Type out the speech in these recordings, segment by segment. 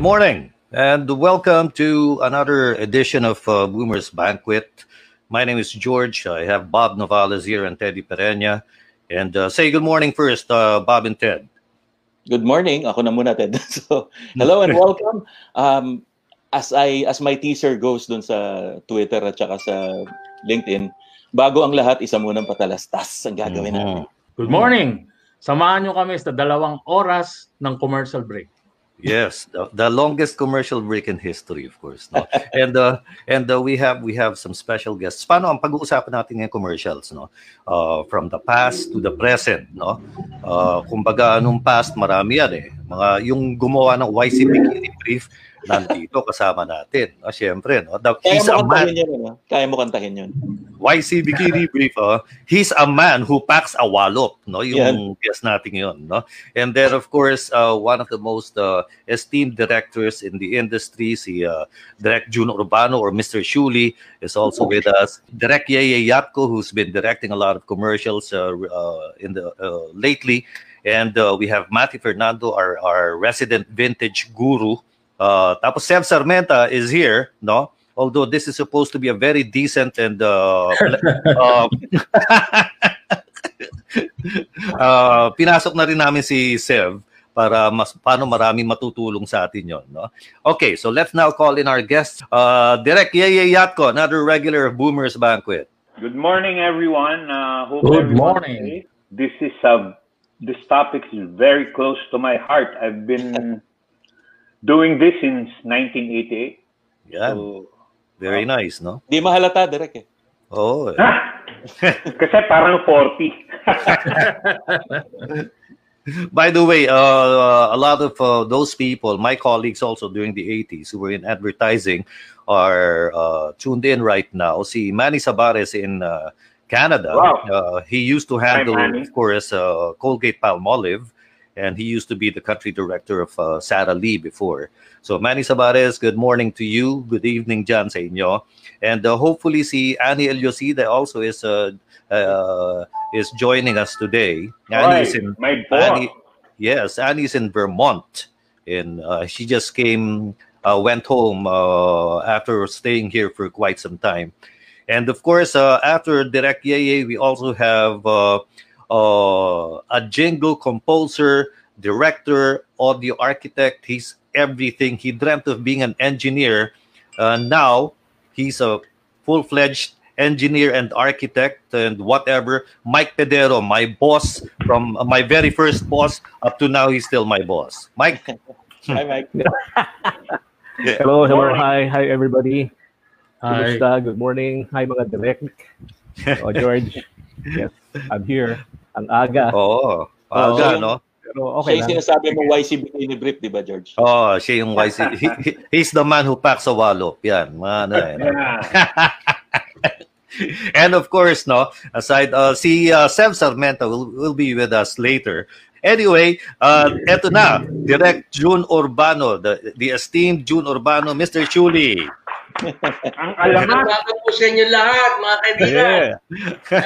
Good morning and welcome to another edition of uh, Boomer's Banquet. My name is George. I have Bob Novales here and Teddy Pereña. And uh, say good morning first, uh, Bob and Ted. Good morning. Ako na muna, Ted. So, hello and welcome. Um, as I as my teaser goes dun sa Twitter at saka sa LinkedIn, bago ang lahat, isa munang patalastas ang gagawin natin. Good morning. Samahan nyo kami sa dalawang oras ng commercial break. Yes, the, the longest commercial break in history, of course. No? and uh, and uh, we have we have some special guests. Paano ang pag-uusapan natin ng commercials, no? Uh, from the past to the present, no? Uh, kumbaga nung past marami yan eh. Mga yung gumawa ng YC Bikini Brief nandito kasama natin. No? Siyempre, no? The, Kaya he's mo a man. yun, ano? Kaya mo kantahin yun. YC Bikini Brief, uh, he's a man who packs a wallop, no? Yung guest natin yun, no? And then, of course, uh, one of the most uh, esteemed directors in the industry, si uh, Direct Juno Urbano or Mr. Shuli is also with us. Direct Yeye Yapko, who's been directing a lot of commercials uh, uh, in the uh, lately. And uh, we have Matty Fernando, our, our resident vintage guru. Uh, tapos Sam Sarmenta is here, no? Although this is supposed to be a very decent and uh, uh, uh, pinasok na rin namin si Sev para mas paano marami matutulong sa atin yon no okay so let's now call in our guest uh Direk Yeye Yatko another regular of Boomers Banquet Good morning, everyone. Uh, hope Good morning. This is a this topic is very close to my heart. I've been doing this since 1988. yeah So, very nice no Di mahalata, direct eh. oh kasi parang 40. By the way, uh, a lot of uh, those people, my colleagues also during the 80s who were in advertising, are uh, tuned in right now. See, Manny Sabares in uh, Canada, Wow. uh, he used to handle, Manny. of course, uh, Colgate Palmolive, and he used to be the country director of uh, Sara Lee before. So, Manny Sabares, good morning to you. Good evening, John, sa inyo. And uh, hopefully, si Annie Eliosida also is uh, uh, is joining us today. Annie is Right, in my boss. Annie, yes, Annie's in Vermont, and uh, she just came, uh, went home uh, after staying here for quite some time. And of course, uh, after Direct Yeye, we also have uh, a jingle composer, director, audio architect. He's everything. He dreamt of being an engineer. Uh, now he's a full-fledged engineer and architect and whatever. Mike Pedero, my boss from uh, my very first boss up to now, he's still my boss. Mike, Hi, Mike. Hello, hello, Morning. hi, hi everybody. Hi. Good morning. Hi mga direct. Oh, George. Yes, I'm here. Ang aga. oh, aga, Oo. no? Pero Siya okay yung lang. sinasabi mo YC Bikini Brief, di ba, George? Oh, siya yung YC. He, he- he's the man who packs a wallop. Yan, mga ano eh? Yeah. and of course, no, aside, uh, si uh, Sev Sarmenta will, will be with us later. Anyway, uh, eto na, Direct June Urbano, the, the esteemed June Urbano, Mr. Chuli. Ang alamat. Welcome po sa inyo lahat, mga kaibigan. Uh,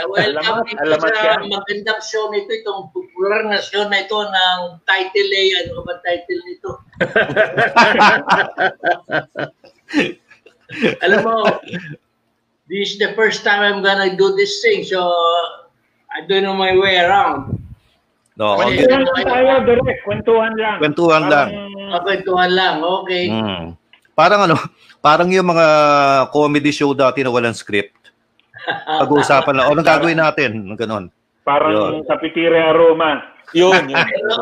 welcome Alamat, dito alamat sa yan. magandang show nito, itong popular na show na ito ng title eh. Ano ba title nito? Alam mo, this is the first time I'm gonna do this thing, so I don't know my way around. No, okay. Kwentuhan lang tayo, direct. Kwentuhan lang. Kwentuhan lang. Parang- Kakwentuhan lang, okay. Mm. Parang ano, parang yung mga comedy show dati na walang script. Pag-uusapan lang, o anong gagawin natin? Ganon. Parang sa Pitire Aroma. Yun, yun. Pero,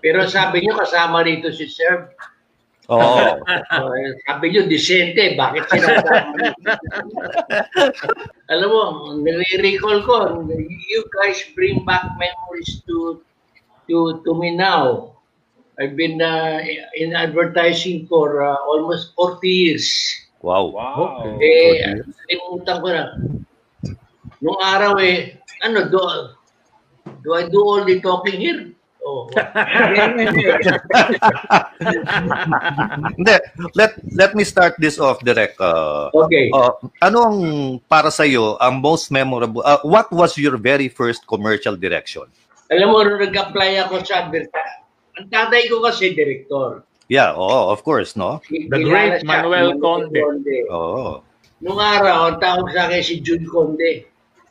pero sabi niyo kasama rito si Sir. Oo. Oh, sabi nyo, disente. Bakit sinasabi? Alam mo, nare-recall ko, you guys bring back memories to to to me now. I've been uh, in advertising for uh, almost 40 years. Wow. Wow. Eh, limutan ko na. Nung araw eh, ano, do, do I do all the talking here? Oh, Hindi, let let me start this off direct. Uh, okay. uh, ano ang para sa iyo ang most memorable uh, what was your very first commercial direction? Alam mo, nag-apply ako sa advertising, ang tatay ko kasi direktor. Yeah, oh, of course, no? The Kilala great Manuel Conde. Oh. Nung araw, ang tawag sa akin si Jun Conde.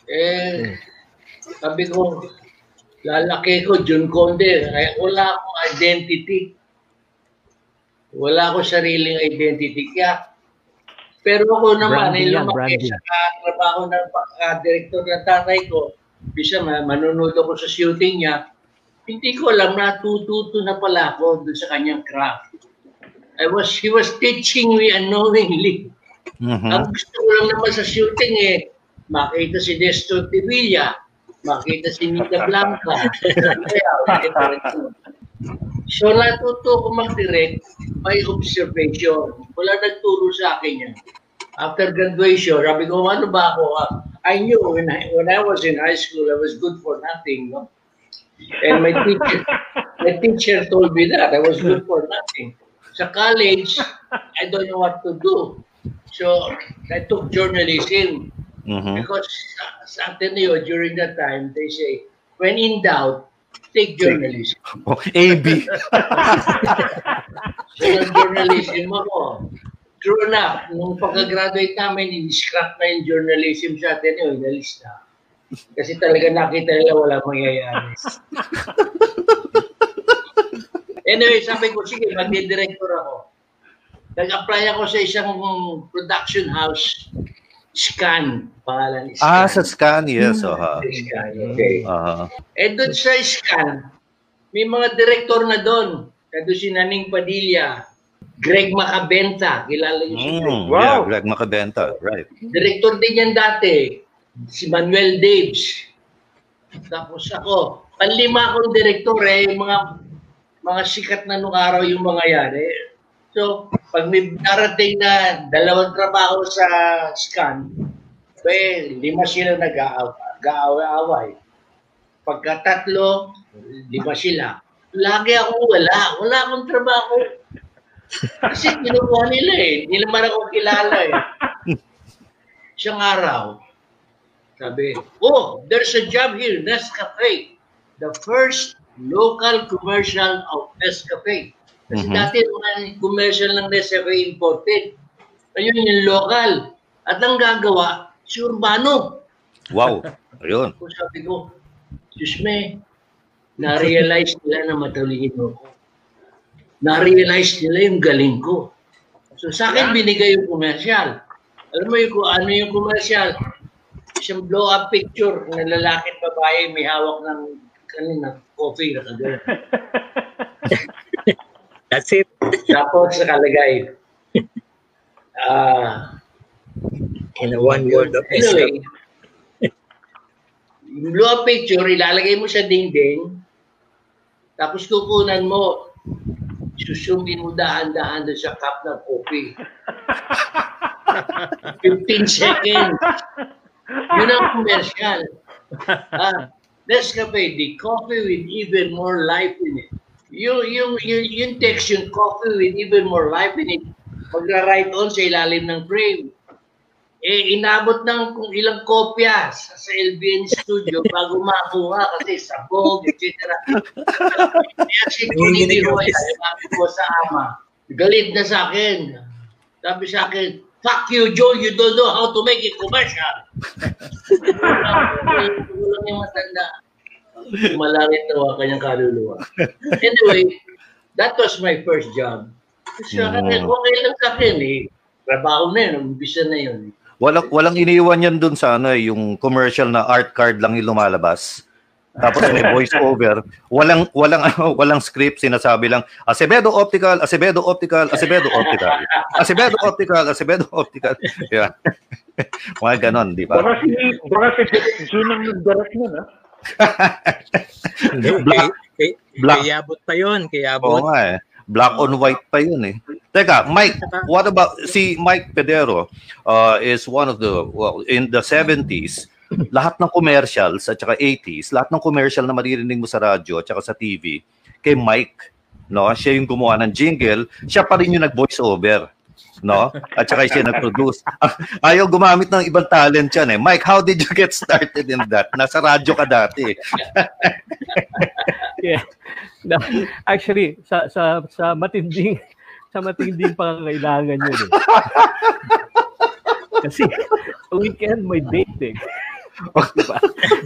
Eh, sabi ko, lalaki ko, Jun Conde. Kaya wala akong identity. Wala akong sariling identity. Kaya, pero ako naman, ay yan, lumaki sa trabaho ng pagka-director ng tatay ko. Bisa man, manunod ako sa shooting niya. Hindi ko alam na tututo na pala ako doon sa kanyang craft. I was, he was teaching me unknowingly. Mhm. Ang gusto ko lang naman sa shooting eh, makita si Destor Tevilla, makita si Nita Blanca. so natuto ko mag-direct by observation. Wala nagturo sa akin yan. After graduation, sabi ko, ano ba ako? Ah, I knew when I, when I was in high school, I was good for nothing. No? And my teacher, my teacher told me that I was good for nothing. Sa college, I don't know what to do. So I took journalism Mhm. because sa, Ateneo during that time, they say, when in doubt, take journalism. Oh, AB. So nag-journalism ako. True enough, nung pagka-graduate namin, in-scrap na yung journalism sa Ateneo, inalis na. Kasi talaga nakita nila wala mangyayari. anyway, sabi ko, sige, magdi-director ako. Nag-apply ako sa isang production house, Scan, pangalan ni Scan. Ah, sa scan, yes. aha. Scan, okay. Aha. Eh doon sa Scan, may mga direktor na doon. Kado si Naning Padilla, Greg Macabenta, kilala niyo si Greg. Mm, Yeah, Greg Macabenta, right. Direktor din yan dati, si Manuel Daves. Tapos ako, panlima akong direktor eh, yung mga mga sikat na nung araw yung mga yan eh. So, pag may darating na dalawang trabaho sa scan, eh, lima sila nag-aaway-away. Pagka tatlo, lima sila. Lagi ako wala. Wala akong trabaho. Kasi kinukuha nila eh. Hindi naman ako kilala eh. Isang araw, sabi, oh, there's a job here, Nescafe. The first local commercial of Nescafe. Kasi Mhm. dati mga commercial ng Nescafe imported. Ayun yung local. At ang gagawa, si Urbano. Wow. Ayun. Kung sabi ko, Diyos me, na-realize nila na matalino ko. Na-realize nila yung galing ko. So sa akin binigay yung commercial. Alam mo yung ano yung commercial? Isang blow-up picture ng lalaki at babae may hawak ng kanina coffee na kagano. That's it. Tapos nakalagay, ah, In a one word of Anyway, yung blow up picture, ilalagay mo sa dingding, tapos kukunan mo, susundin mo daan-daan doon sa cup ng coffee. 15 seconds. Yun ang commercial. Ah, Nescafe, the coffee with even more life in it. Yung, yung, yung, yung text, yung coffee with even more life in it, magra-write on sa ilalim ng frame eh, inabot ng kung ilang kopya sa, sa LBN studio bago makuha kasi sabog, etc. Kaya si Tony Di Roya, sabi ko sa ama, galit na sa akin. Sabi sa akin, fuck you, Joe, you don't know how to make it commercial. Walang yung matanda. Malangit na ang kanyang kaluluwa. Anyway, that was my first job. Kasi Mm. okay lang sa akin eh. Trabaho na yun, umpisa na yun. Walang walang iniwan yan dun sa ano eh, yung commercial na art card lang yung lumalabas. Tapos may voice over. Walang walang ano, walang script, sinasabi lang Acevedo Optical, Acevedo Optical, Acevedo Optical. Acevedo Optical, Acevedo Optical. Yeah. Mga ganon, di ba? Baka si, baka si June ang nag-direct nun, ha? Hindi, Black. kay, Black. kay Yabot pa yun. Kay Oo nga eh. Black on white pa yun eh. Teka, Mike, what about si Mike Pedero uh, is one of the well in the 70s lahat ng commercials at saka 80s, lahat ng commercial na maririnig mo sa radyo at saka sa TV kay Mike, no? Siya yung gumawa ng jingle, siya pa rin yung nag-voice over, no? At saka siya nag-produce. Ayaw gumamit ng ibang talent yan eh. Mike, how did you get started in that? Nasa radyo ka dati. yeah. Na, actually, sa sa sa matinding sa matinding pangangailangan yun. Eh. Kasi weekend may date eh. diba?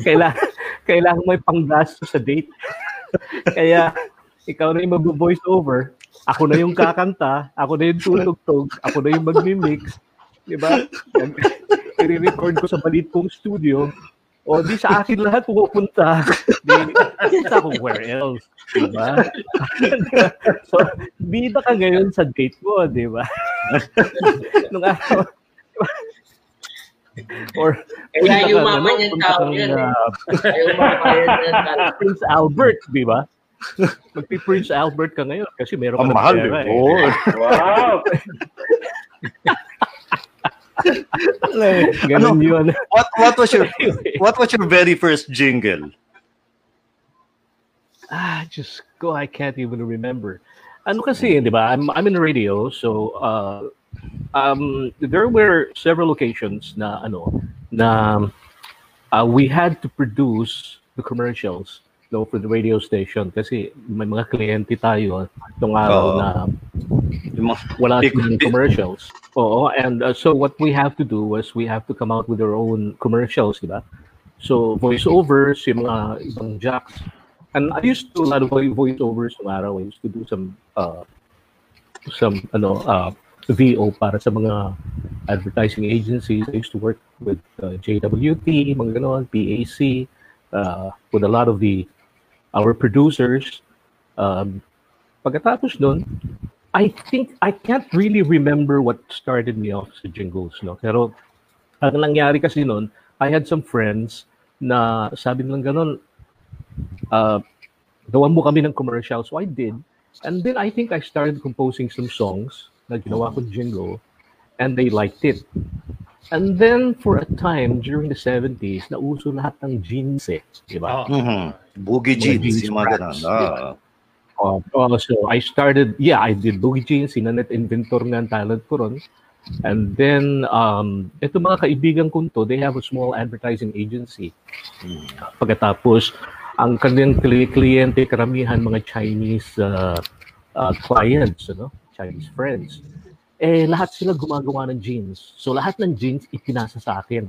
Kailangan, kailangan may panggasto sa date. Kaya ikaw na yung mag-voice over, ako na yung kakanta, ako na yung tutugtog, ako na yung magmi-mix. Diba? I-record ko sa balit kong studio. O di sa akin lahat pupunta. Di, sa ako where else. Diba? so, bida ka ngayon sa date mo, di ba? Nung araw, Or Kaya yung mama ano, niyang tao kang, yan, eh. Ayaw mapayad Prince Albert, di ba? Magpi-Prince Albert ka ngayon kasi meron ka Ang ng mahal pera eh. eh. Wow! Ganun yun. What what was your what was your very first jingle? Ah, just go. I can't even remember. Ano kasi, di ba? I'm, I'm in radio, so uh, um, there were several occasions na ano na uh, we had to produce the commercials no, for the radio station kasi may mga kliyente tayo nung araw Oo. na wala silang commercials. Oo, and uh, so what we have to do was we have to come out with our own commercials, di ba? So voiceovers, yung mga ibang jacks. And I used to do a lot of voiceovers nung araw. I used to do some uh, some ano uh, VO para sa mga advertising agencies. I used to work with uh, JWT, mga ganon, PAC, uh, with a lot of the our producers. Um, pagkatapos nun, I think I can't really remember what started me off sa jingles, no? Pero ang nangyari kasi noon, I had some friends na sabi nilang ganun, uh, gawan mo kami ng commercial. So I did. And then I think I started composing some songs na ginawa ko jingle and they liked it. And then for a time during the 70s, nauso lahat ng jeans eh. Di ba? Oh. Mhm. Boogie Mga jeans, jeans yung mga ganun. Ah. Oh, oh, so I started, yeah, I did Boogie Jeans, sinanet inventor nga ang talent ko ron. And then, um, ito mga kaibigan ko to, they have a small advertising agency. Pagkatapos, ang kanilang kli- kliyente, karamihan mga Chinese uh, uh, clients, ano? Chinese friends. Eh, lahat sila gumagawa ng jeans. So, lahat ng jeans ipinasa sa akin.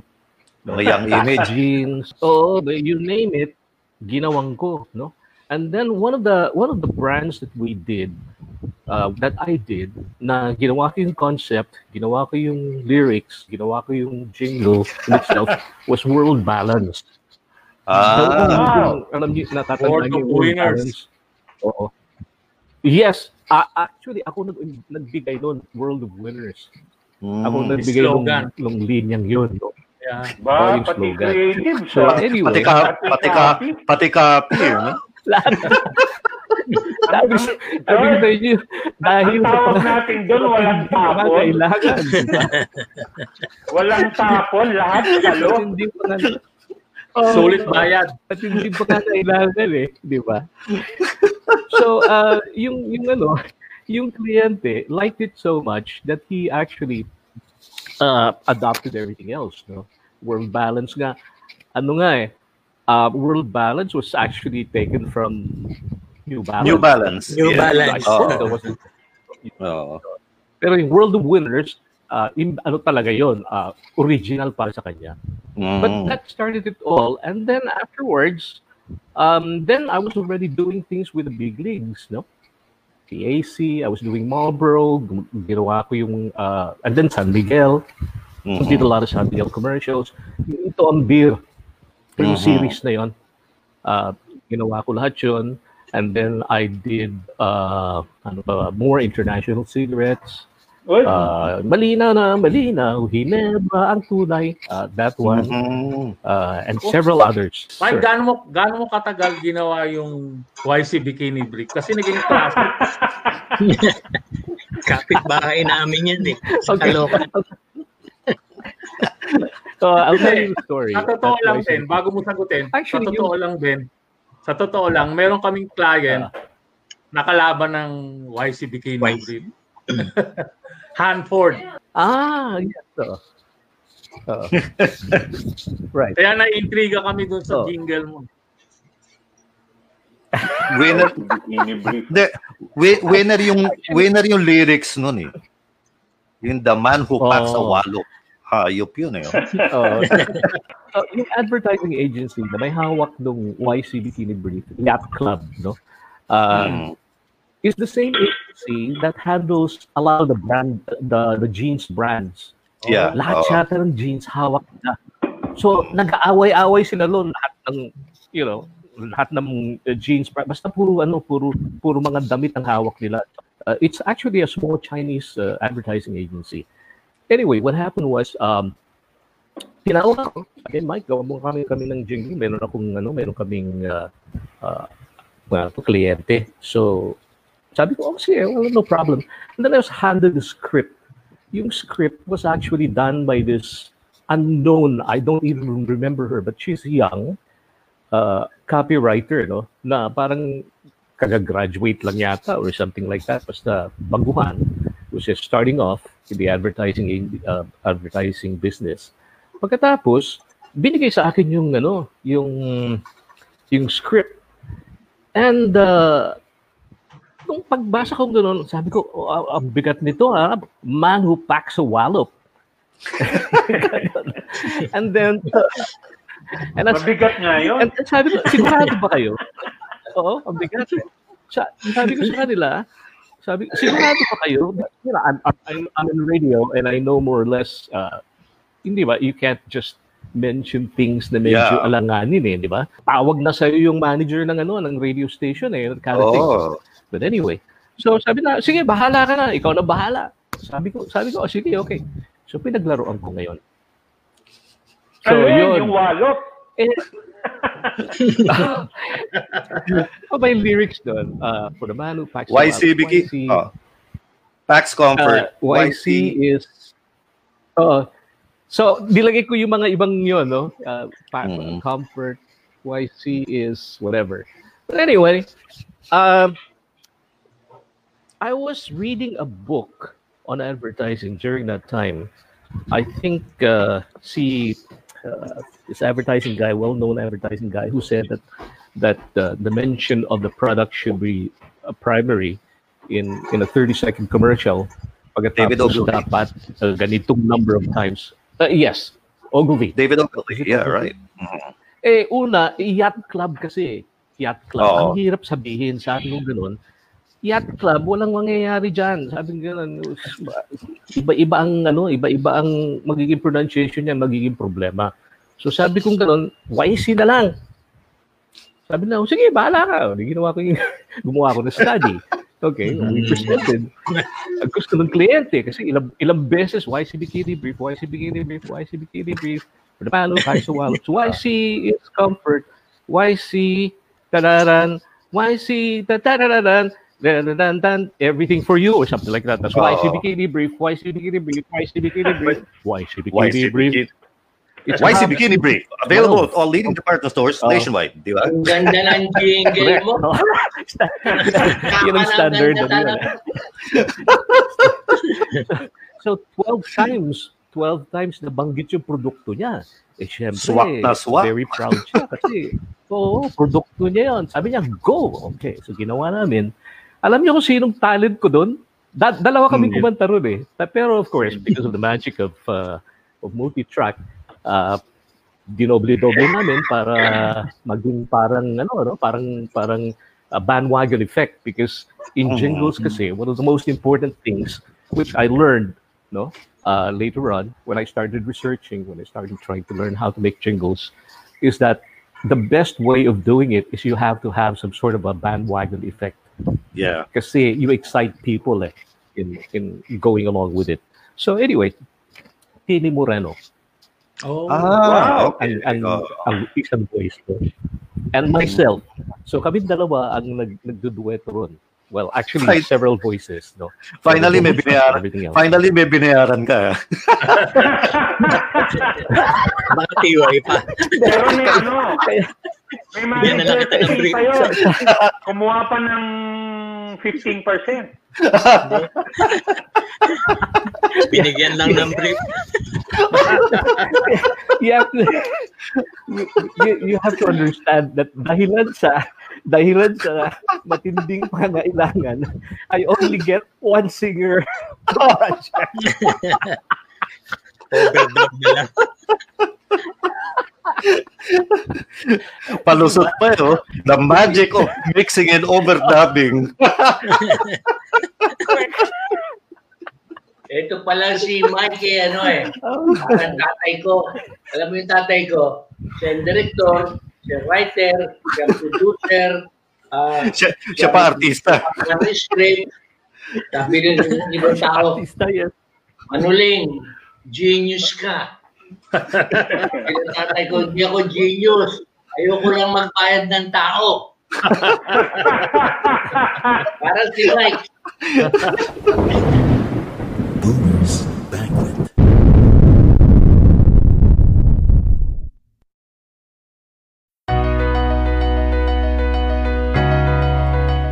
Mga young image. jeans. Oh, you name it, ginawang ko, no? And then one of the one of the brands that we did, uh, that I did, na ginawa ko yung concept, ginawa ko yung lyrics, ginawa ko yung jingle in itself, was World Balance. Ah. Yung- alam niyo, natatandaan yung World Winners. Balance? Oo. Yes, ah, actually, ako nag, nagbigay nun, World of Winners. Ako Mm. nagbigay nung, slogan. nung linyang yun. No? Yeah. Ba, pati slogan. creative So anyway, Pati ka, pati ka, pati copy, no? lahat. Sabi, sa inyo, dahil Ang sa tawag mga- natin doon, walang tapon. kailangan. Walang tapon, lahat kalo. Hindi pa Oh, Sulit bayad. At hindi pa nga kailangan eh, di ba? So, uh, yung, yung ano, yung kliyente liked it so much that he actually uh, adopted everything else. No? World balance nga. Ano nga eh, uh, world balance was actually taken from New Balance. New Balance. New yeah. Balance. I thought Oo. that was Oo. Pero yung World of Winners, uh, im- ano talaga yon uh, original para sa kanya. But Mm. that started it all. And then afterwards, um, then I was already doing things with the big leagues, no? PAC, I was doing Marlboro, ginawa ko yung, uh, and then San Miguel, Mhm. did a lot of San Miguel commercials. Ito ang beer, yung Mhm. series na yon, uh, ginawa ko lahat yun. And then I did uh, ano ba, more international cigarettes. Uh, malina na, malinaw, Hinebra ang tunay. Uh, that one. Uh, and several others. Mike, Sir. gaano mo, gaano mo katagal ginawa yung YC Bikini Brick? Kasi naging classic. Kapit-bahay namin yan eh. Sa Okay. Caloocan. So, I'll tell you the story. Sa totoo That's lang I din, bago mo sagutin, Actually, sa totoo lang din, sa totoo lang, meron kaming client nakalaban ng YC Bikini YC. Brick. Hanford. Ah, yes. So. Oo. right. Kaya na-intriga kami dun sa Oh. jingle mo. winner, wi- winner yung winner yung lyrics nun eh. Yung the man who packs a Oh. wallow. Hayop yun eh. Oo. Uh, yung advertising agency na may hawak ng YC Bikini Brief, Yacht Club, no? Uh, Mm. Is the same agency that handles a lot of the brand, the the jeans brands. Yeah. Lahat oo. yata ng jeans hawak na. So, nag-aaway-away sila doon lahat ng, you know, lahat ng uh, jeans. Basta puro, ano, puro, puro mga damit ang hawak nila. Uh, it's actually a small Chinese uh, advertising agency. Anyway, what happened was, um, tinawag ako. Again, Mike, gawa mo kami kami ng jingle. Meron akong, ano, meron kaming, uh, uh, well, kliyente. So, sabi ko, oh, sige, well, no problem. And then I was handed the script. Yung script was actually done by this unknown, I don't even remember her, but she's young, uh, copywriter, no? Na parang kaga-graduate lang yata or something like that. Basta baguhan, who's just starting off in the advertising uh, advertising business. Pagkatapos, binigay sa akin yung ano, yung yung script. And uh, nung pagbasa ko gano'n, sabi ko, oh, ang bigat nito ha, man who packs a wallop. and then, and that's, Mabigat nga yun. and, and sabi ko, sigurado ba kayo? Oo, ang bigat. Sa, sabi ko sa kanila, sabi, sigurado pa kayo? You know, I'm, I'm, I'm in radio and I know more or less, uh, hindi ba, you can't just mention things na medyo Yeah. alanganin eh, di ba? Tawag na sa'yo yung manager ng ano, ng radio station eh, kind of. Oh. But anyway, so sabi na, sige, bahala ka na, ikaw na bahala. Sabi ko, sabi ko, oh, sige, okay. So pinaglaruan ko ngayon. So ano yun? yun. Yung walop. Eh, oh, may lyrics doon. Uh, for the man who packs a YC Biki. YC, Oh. Pax Comfort. uh, YC is Oo. So, nilagay ko yung mga ibang yun, no? Uh, pa- Mm. Comfort, YC is whatever. But anyway, um, I was reading a book on advertising during that time. I think uh, see uh, this advertising guy, well-known advertising guy, who said that that uh, the mention of the product should be a primary in in a 30-second commercial. David Ogilvy. dapat uh, ganitong number of times. Uh, yes, Ogilvy. David Ogilvy. Yeah, right. Eh, una, yacht club kasi. Yacht club. Oo. Ang hirap sabihin sa atin kung ganun. Yacht club, walang mangyayari dyan. Sabi nga ganun, iba-iba ang, ano, iba-iba ang magiging pronunciation niyan, magiging problema. So sabi kong ganun, YC na lang. Sabi na, sige, bahala ka. Di Ginawa ko yung, gumawa ko ng study. Okay, we presented. Gusto ng kliyente kasi ilang, ilang beses, YC Bikini Brief, YC Bikini Brief, YC Bikini Brief, palo, kahit sa wallet. So YC is comfort, YC, tararan, YC, tatararan, dan, dan, everything for you or something like that. That's YC Oo. Bikini Brief, YC Bikini Brief, YC Bikini Brief, YC Bikini YC Brief. Bikini. It's YC a- Bikini Brief. Available at all leading department stores Oh. nationwide. Di ba? Ang ganda ng jingle mo. Yun ang standard. Ang ganda ano yun. So 12 times, 12 times nabanggit yung produkto niya. Eh syempre, Swak na swak. very proud siya kasi oo, produkto niya yon. Sabi niya, go! Okay, so ginawa namin. Alam niyo kung sinong talent ko doon? Da- dalawa kami Hmm. kumanta ron eh. Pero of course, because of the magic of uh, of multi-track, uh, dinoble-doble namin para maging parang ano no parang parang a bandwagon effect because in jingles kasi one of the most important things which I learned no uh, later on when I started researching when I started trying to learn how to make jingles is that the best way of doing it is you have to have some sort of a bandwagon effect Yeah. kasi you excite people eh, in in going along with it so anyway Tini Moreno Oh. Ah, okay. ang, ang, Oh. ang isang voice ko. And myself. So kami dalawa ang nag, nagdudueto ron. Well, actually, Fin- several voices, no? Finally, may Several voices, binayaran. everything else. Finally, may binayaran ka. Baka TY pa. Pero may ano, May manager fee pa yun. Kumuha pa ng 15%. Binigyan lang ng brief. you have to you, you, have to understand that dahilan sa dahilan sa matinding pangailangan I only get one singer project. Na lang. Palusot pa yun. The magic of mixing and overdubbing. Ito pala si Mike, eh, ano eh. Parang tatay ko. Alam mo yung tatay ko? Siya yung director, siya yung writer, siya yung producer, ah, siya, siya pa artista. ng script. Sabi rin ng ibang tao, Artista yan. Manuling, genius ka. Sabi ng tatay ko, hindi ako genius. Ayoko lang magbayad ng tao. Parang si Mike. Boomer's Banquet.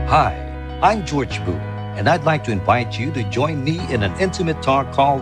Hi, I'm George Boo, and I'd like to invite you to join me in an intimate talk called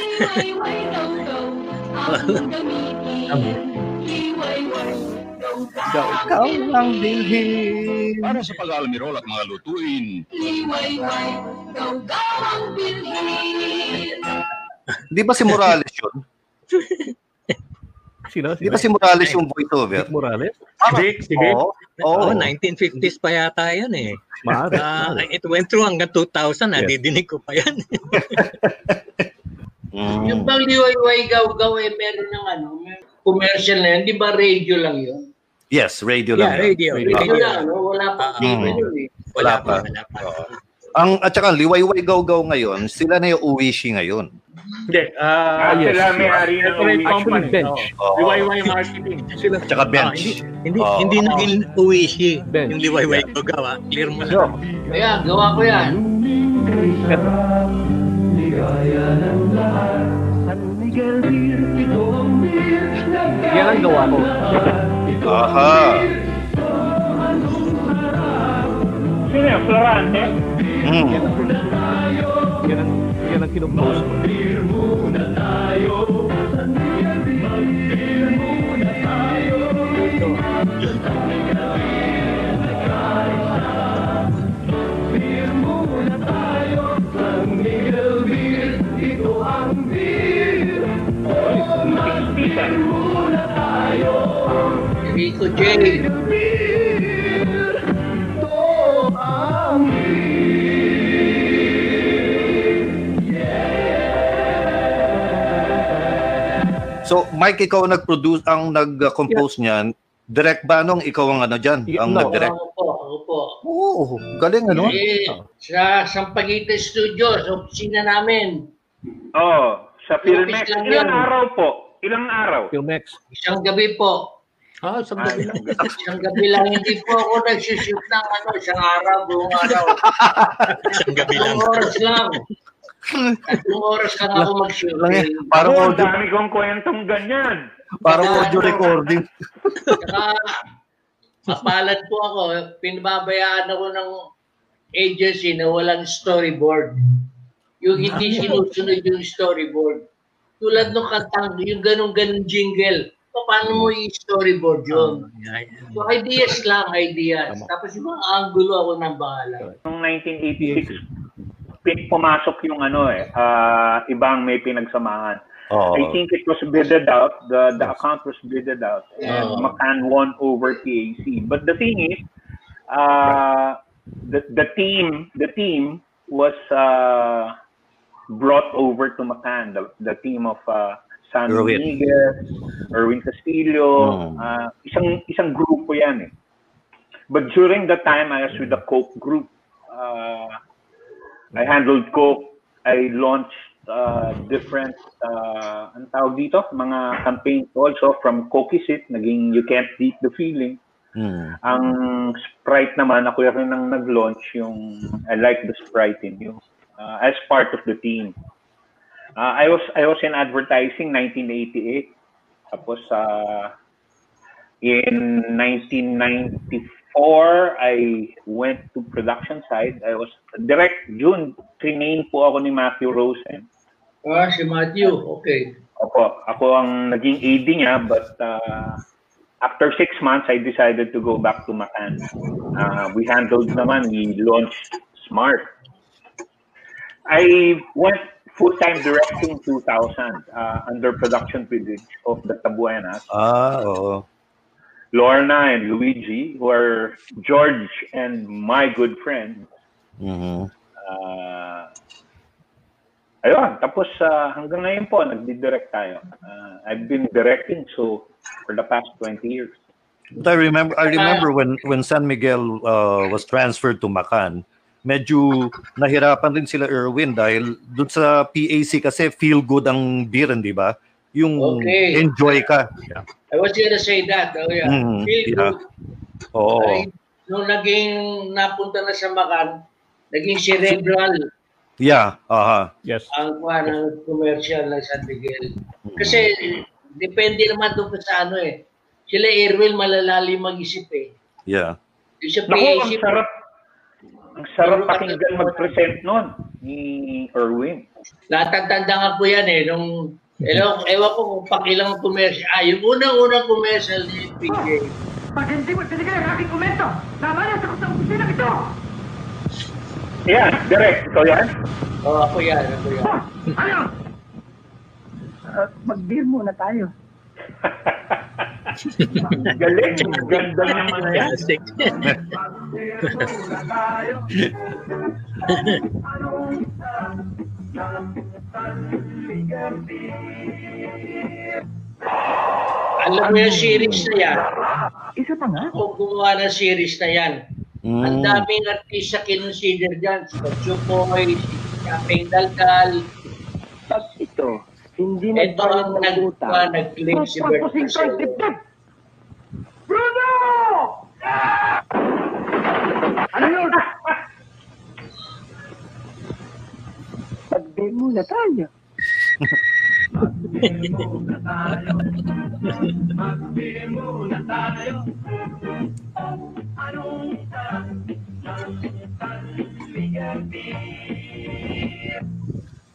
Maki-Oaks! Ikaw lang bilhin. Para sa pag-aalmirol at mga lutuin, Di ba si Morales yun? Sino? Di ba si Morales yung voiceover? Vic Morales? Vic, si Vic. Oo. Oo, Oo. 1950s pa yata yun eh. Maaari. Ah, it went through hanggang 2000, nadidinig ko pa yan. Mm. Yung bang liwayway gaw-gaw eh, meron ng ano, may commercial na yun. Di ba radio lang yun? Yes, radio yeah, lang. radio. Radio. Radio radio. lang, ano? Wala pa Ah, mm. eh. Wala Wala pa, pa. wala pa. Ang at saka liwayway gaw-gaw ngayon, sila na yung Uwishi ngayon. Hindi. ah, Ah, yes. sila may-ari ng separate Uwi. company. Bench. Oh. Liwayway Marketing. Sila. At saka Ah, bench. hindi hindi, Oo. hindi naging uwishi Bench. yung liwayway ko gawa. Clear mo lang. Kaya, gawa ko yan. Yan ang gawa ko. Aha. Sino yung Florante? Mm. Yan ang, yan ang kinupost ko. Rico J. So, Mike, ikaw ang nag-produce, ang nag-compose niyan. Direct ba nung ikaw ang ano? Yeah, Ang no. nag-direct? Ako po, ako po. Oo, galing ano? Eh, sa Sampaguita Studio, sa opisina namin. Oo, sa Filmex. lang Ilang yun. araw po? Ilang araw? Filmex. Isang gabi po. Ah, sa Ah, gabi. ilang gabi. Isang gabi lang. Hindi po ako nagsushoot ng ano, isang araw, buong araw. Isang gabi lang. Tatlong oras lang. Tatlong oras lang ako mag-shoot. Lang eh. Parang ang audio, dami kong kwentong ganyan. parang audio recording. Saka, mapalad po ako. Pinababayaan ako ng agency na walang storyboard. Yung hindi sinusunod yung storyboard. Tulad ng kantang, yung ganong-ganon jingle. paano mo i-storyboard yun. Oh, yeah. So ideas lang, ideas. Tapos yung mga angulo ako ng bahala. Noong 1986, pi- pumasok yung ano eh, ah, ibang may pinagsamahan. Oo. I think it was bidded out. The the account was bidded out, and Oh. McCann won over PAC. But the thing is, uh, the the team the team was uh, brought over to McCann. The, the team of uh, San. Miguel, Erwin Castillo, Hmm. uh, isang isang grupo yan eh. But during the time I was with the Coke group, uh, I handled Coke. I launched uh, different, uh, ang tawag dito, mga campaigns also from Cokisit, naging You Can't Beat the Feeling. Hmm. Ang Sprite naman, ako rin ang nag-launch yung I Like the Sprite in You uh, as part of the team. Uh, I was I was in advertising 1988. Tapos uh, in 1994, I went to production side. I was direct June, trinain po ako ni Matthew Rosen. Ah, si Matthew, okay. Opo, ako ang naging AD niya, but uh, after six months, I decided to go back to Macan. Uh, we handled naman, we launched Smart. I went full-time directing 2000 uh, under production privilege of the Tabuenas. Ah, oo. Lorna and Luigi, who are George and my good friend. Mhm. Uh, ayun, tapos uh, hanggang ngayon po, nagdi-direct tayo. Uh, I've been directing so for the past 20 years. But I remember I remember when when San Miguel uh, was transferred to Macan, medyo nahirapan din sila Erwin dahil doon sa PAC kasi feel good ang beer, di ba? Yung Okay. enjoy ka. Yeah. I was gonna say that. Oh, yeah. Mhm, Feel yeah. good. Oo. Ay, nung naging napunta na sa Macan, naging cerebral Yeah, aha. Yes. ang kuha ng commercial ng San Miguel. Kasi depende naman doon sa ano eh. Sila Erwin malalalim mag-isip eh. Yeah. Yung sa Naku, ang sarap. Ang sarap pakinggan mag-present nun ni Erwin. natatandaan ko yan eh. Nung, ewan, ewan ko kung pakilang commercial. Ah, yung unang-unang commercial ni PJ. Pag hindi mo tinigil ang aking komento, namalas ako sa opisina ito! Yan, direct. Ikaw yan? Oo, oh, ako yan. Ako yan. Ano? Uh, mag-beer muna tayo. Galing. Ganda naman na yan. Alam mo yung series na yan. Isa pa nga. Ako gumawa ng series na yan. Ang Mm. daming artista kinonsider dyan. Si Kachupoy, si Kapeng Dalgal. Pag ito, hindi Ito ang nag-claim si Bert. Bruno! Ano yun? Mag-beer muna tayo.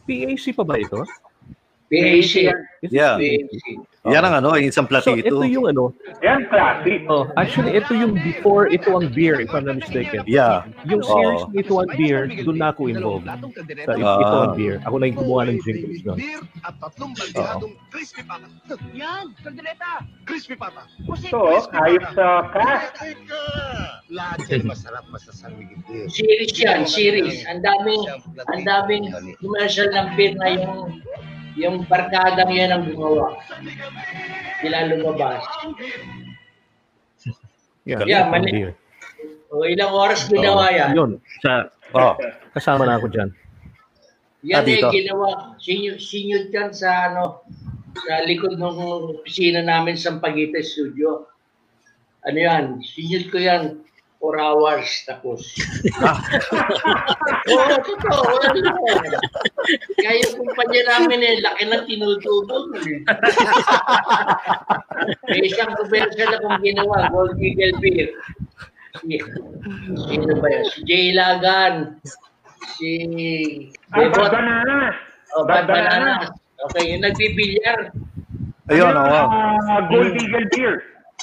PAC pa ba ito? PAC. Yeah. PAC. Yan ang ano, yung isang So platito. ito yung ano, Yan, classic. oh, actually ito yung before ito ang beer if I'm not mistaken. Yeah. Yung series Oo. na ito ang beer, doon na ako involved. Sa ito, Ah. ito ang beer. Ako na yung gumawa ng jingles doon. at tatlong bandihadong crispy pata. Yan, kaldileta. Crispy pata. Ito, ayos sa cast. Lahat yan masarap Miguel beer. Series yan, series. Ang daming, ang daming commercial ng beer na yung yung barkadang yan ang gumawa. Sila lumabas. Yeah, Yeah, mali-. O ilang oras ginawa yan. Yun, sa, Oh. kasama na ako dyan. Yan Ah, eh, ginawa. Sinyo, sinyo yan sa ano, sa likod ng opisina namin sa Pagita Studio. Ano yan? Sinyot ko yan. 4 hours tapos. Oo, totoo. Wala lang. Kaya yung kumpanya namin eh, laki ng tinutubo. eh. May isang commercial akong ginawa, Gold Eagle Beer. Si, sino ba yan? Si Jay Lagan. Si... Ay, Bebot. Bad Bananas. Oh, Bad Bad Bananas. Okay, yung nagbibilyar. Ayun, Ano, oo. ah, Gold Eagle beer.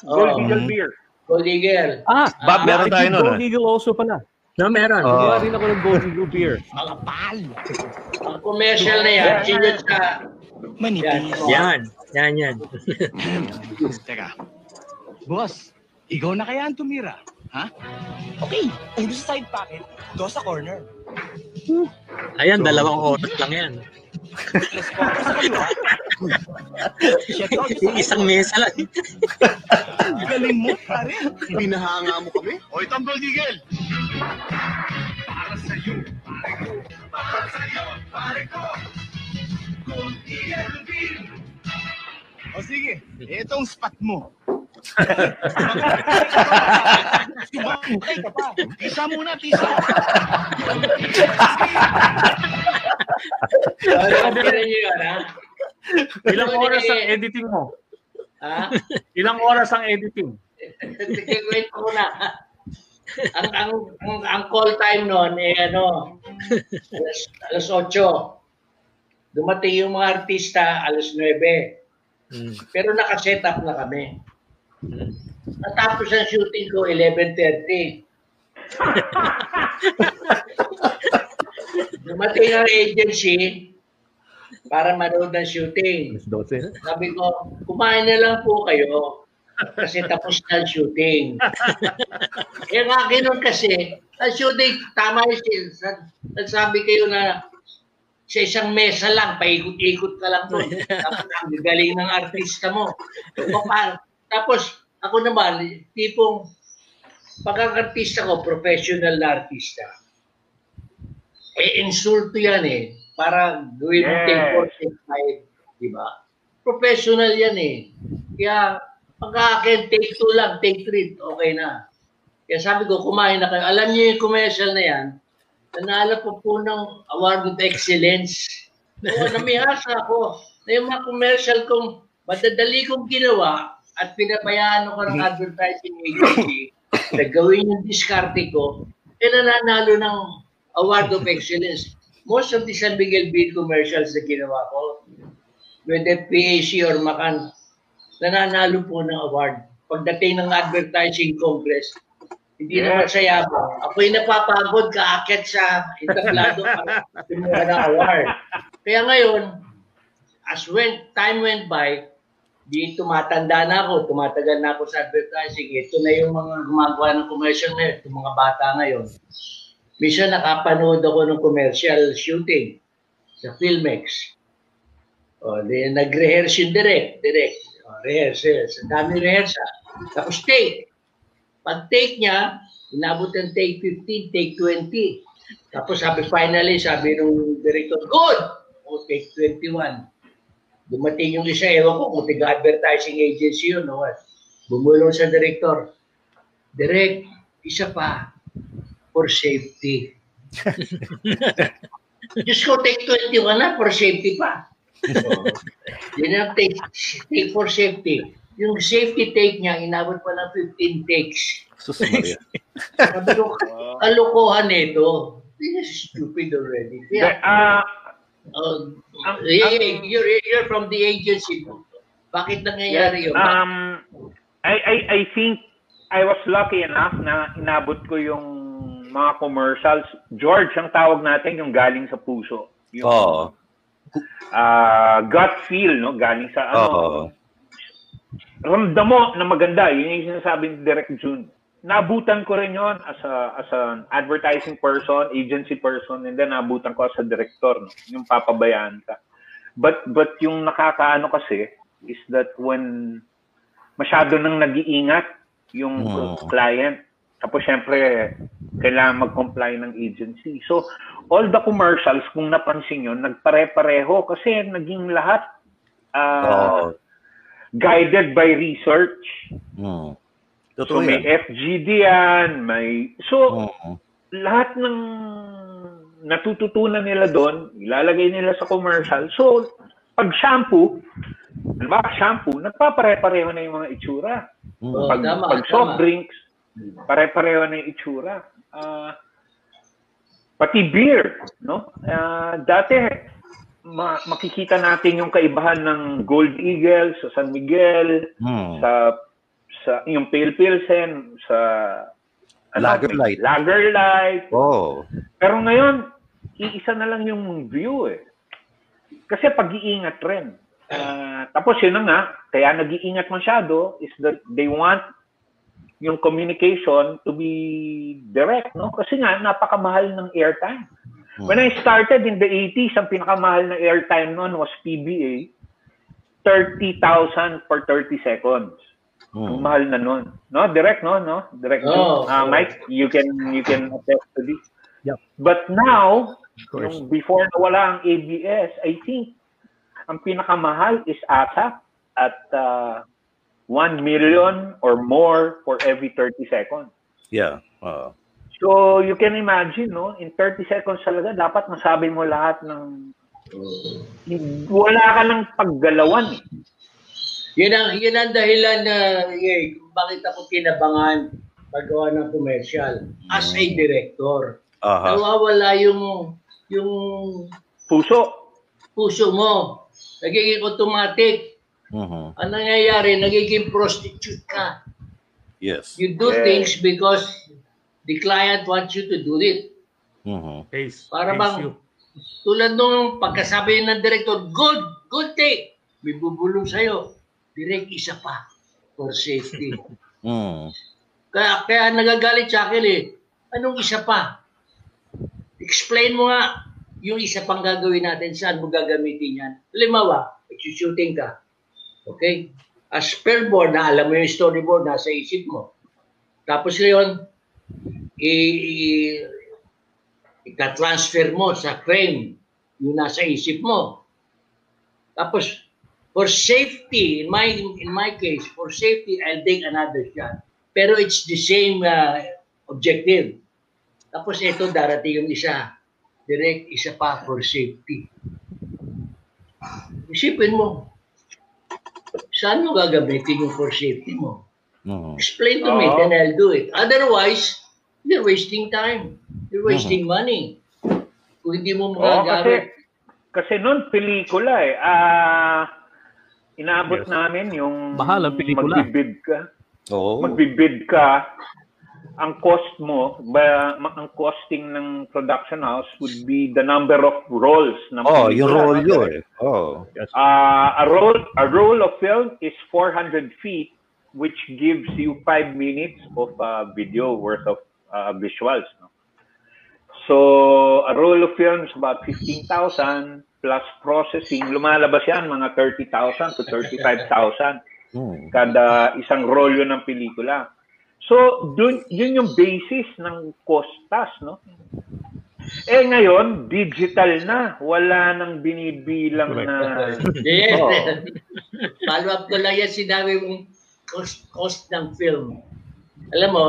Gold Oo. Eagle beer. Gold Eagle. Ah, Bob, meron tayo nun. Gold ah. Eagle also pala. No, meron. Oo. Gumawa rin ako ng Gold Eagle beer. Ang commercial na yan, sinunod sa... Manipis. Yan. Yan, yan. Teka. Boss, ikaw na kaya ang tumira? Ha? Okay. Kung gusto side pocket, do sa corner. Ayan, dalawang oras lang yan. Isang mesa lang. Galing mo, pare. Binahanga mo kami. Hoy, Tambol Digel! Para sa'yo, pare ko. Para sa'yo, pare ko. Gold Eagle Beer. O sige, itong spot mo. Sumakay ka pa. Pisa muna, pisa. Ano niyo yun, ha? Ilang oras ang editing mo? Ha? Ilang oras ang editing? Wait ko na. Ang, ang, ang, ang call time noon, eh ano, alas, alas 8. Dumating yung mga artista, alas 9. Pero nakaset up na kami. Natapos ang shooting ko, 11.30. Dumating ang agency para manood ng shooting. Sabi ko, kumain na lang po kayo kasi tapos na ang shooting. eh nga ganun kasi, ang shooting, tama yung sin- nagsabi kayo na sa isang mesa lang, paikot-ikot ka lang doon. Tapos ang galing ng artista mo. So, pa- Tapos, ako naman, tipong, pag ang artista ko, professional na artista, eh, insulto yan eh. Para gawin mo Yes. take 4, take 5, di ba? Professional yan eh. Kaya, pag akin, take 2 lang, take 3, okay na. Kaya sabi ko, kumain na kayo. Alam niyo yung commercial na yan, nanalo po po ng Award of Excellence. Oo, namihasa ako na yung mga commercial kong madadali kong ginawa at pinabayaan ko ng advertising agency na gawin yung diskarte ko, eh nananalo ng Award of Excellence. Most of the San Miguel Beer commercials na ginawa ko, whether PAC or Macan, nananalo po ng award. Pagdating ng advertising congress, hindi Yes. naman sa yabang. Ako'y napapagod kaakit sa entablado para kumuha ng award. Kaya ngayon, as when time went by, di tumatanda na ako, tumatagal na ako sa advertising. Ito na yung mga gumagawa ng commercial ngayon, yung mga bata ngayon. Minsan nakapanood ako ng commercial shooting sa Filmex. O, di, nag-rehearse yung direct. Direct. O, rehearsal. Sa dami rehearsal. Tapos take. Pag take niya, inabot ng take 15, take 20. Tapos sabi finally, sabi nung director, good! O, take 21. Dumating yung isa, ewan ko kung tiga-advertising agency yun. No? Bumulong sa director. Direct, isa pa for safety. Diyos ko, take 21 na for safety pa. So, yun ang take, take for safety. Yung safety take niya, inabot pa ng 15 takes. Sus Maria. Sabi ko, kalokohan nito. This is stupid already. Kaya, Ah, uh, yeah, yeah, you're, you're from the agency. Bakit nangyayari yun? Um, I, I, I think I was lucky enough na inabot ko yung mga commercials. George, ang tawag natin yung galing sa puso. Yung Oo. ah, gut feel, no? Galing sa ano. Oo. Ramdam mo na maganda. Yun yung sinasabi ni Direct June. Nabutan ko rin yon as a as an advertising person, agency person, and then nabutan ko as a director, no? yung papabayaan ka. But but yung nakakaano kasi is that when masyado nang nag-iingat yung Hmm. client, tapos syempre kailangan mag-comply ng agency. So all the commercials kung napansin yun, nagpare-pareho kasi naging lahat ah, Oo. guided by research. Hmm. So Totoo may yan. FGD yan, may... So, Oo. lahat ng natututunan nila doon, ilalagay nila sa commercial. So, pag shampoo, ano ba, shampoo, nagpapare-pareho na yung mga itsura. Oo, pag, tama, pag soft tama. drinks, pare-pareho na yung itsura. Ah, pati beer, no? Ah, dati, ma- makikita natin yung kaibahan ng Gold Eagle sa San Miguel, Hmm. sa sa yung Pale Pilsen, sa Lager Light. Lager Light. Oh. Pero ngayon, iisa na lang yung view eh. Kasi pag-iingat rin. Ah, tapos yun na nga, kaya nag-iingat masyado is that they want yung communication to be direct, no? Kasi nga, napakamahal ng airtime. When I started in the 80s, ang pinakamahal na airtime noon was PBA, 30,000 for 30 seconds. Ang mahal na noon. No, direct no, no? Direct no. Oh, Ah, oh. Mike, you can you can attest to this. Yep. But now, yung before nawala ang ABS, I think ang pinakamahal is ASAP at uh, 1 million or more for every 30 seconds. Yeah. Uh, So you can imagine, no? In 30 seconds talaga, dapat masabi mo lahat ng... Wala ka ng paggalawan. Eh. Yun ang, yun ang dahilan na yeah, kung bakit ako kinabangan paggawa ng commercial as a director. Aha. Nawawala yung yung puso. Puso mo. Nagiging automatic. Mhm. Ang nangyayari, nagiging prostitute ka. Yes. You do Yes. things because the client wants you to do it. Mhm. Para bang, tulad nung pagkasabi ng director, good, good take. May bubulong sa'yo. Direct isa pa for safety. Mm. Kaya, kaya nagagalit sa akin eh. Anong isa pa? Explain mo nga yung isa pang gagawin natin, saan mo gagamitin yan. Halimbawa, shooting ka. Okay? As per board, na alam mo yung storyboard, nasa isip mo. Tapos yun, i- i- ika-transfer mo sa frame yung nasa isip mo. Tapos, for safety, in my in my case, for safety, I'll take another shot. Pero it's the same uh, objective. Tapos ito, darating yung isa. Direct, isa pa for safety. Isipin mo, saan mo gagamitin yung for safety mo? Mhm. Explain to me, Oo. then I'll do it. Otherwise, you're wasting time. You're wasting money. Kung hindi mo Oo, kasi, magagamit. kasi noon pelikula eh. Ah, inaabot namin yung Mahal ang pelikula. magbibid ka. Oo. Magbibid ka. Ang cost mo, ba, ang costing ng production house would be the number of rolls ng Oh, yung roll yun. Oh. Uh, a roll a roll of film is 400 feet, which gives you five minutes of uh, video worth of uh, visuals. No? So a roll of film is about 15,000 plus processing. Lumalabas yan mga 30,000 to 35,000 Hmm. kada isang rolyo ng pelikula. So, dun, yun yung basis ng costas, no? Eh ngayon, digital na. Wala nang binibilang na... Yes. Oo. Follow up ko lang yan sinabi mong cost, cost ng film. Alam mo,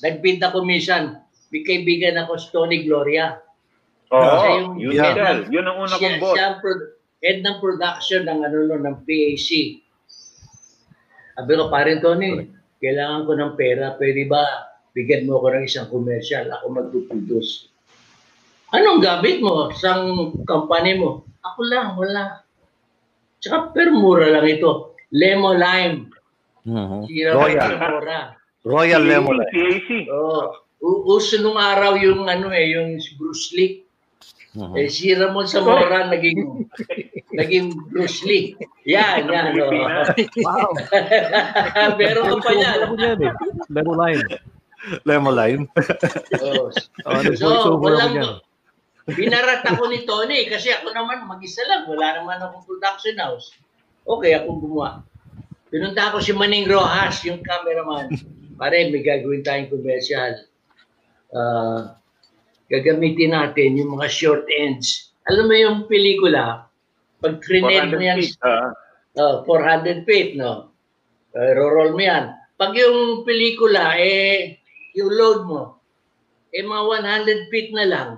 nagbid ako minsan, may kaibigan ako si Tony Gloria. Oo, Siya yung yun, head Yun ang una siya- kong boss. Siya ang pro- head ng production ng ano no, ng PAC. Sabi ko, parin Tony, kailangan ko ng pera, pwede ba bigyan mo ako ng isang commercial, ako magpuproduce. Anong gamit mo? Sang company mo? Ako lang, wala. Tsaka pero mura lang ito. Lemo Lime. Mhm. Sira Royal. mura. Royal Lemon. Oh, u- uso nung araw yung ano eh, yung Bruce Lee. Mhm. Eh, si Ramon Zamora naging naging Bruce Lee. Yan, yan. Oh. Wow. Meron ka pa yan. Eh? Lemo line. Lemon lime. Oh. Oh, So, walang, binarat ako ni Tony kasi ako naman mag-isa lang. Wala naman akong production house. Okay, ako gumawa. Pinunta ako si Maning Rojas, yung cameraman. Pare, may gagawin tayong commercial. Ah, gagamitin natin yung mga short ends. Alam mo yung pelikula, pag trined mo 400 yan, feet, ah. oh, 400 feet, no? Uh, roll mo yan. Pag yung pelikula, eh, yung load mo, eh mga 100 feet na lang,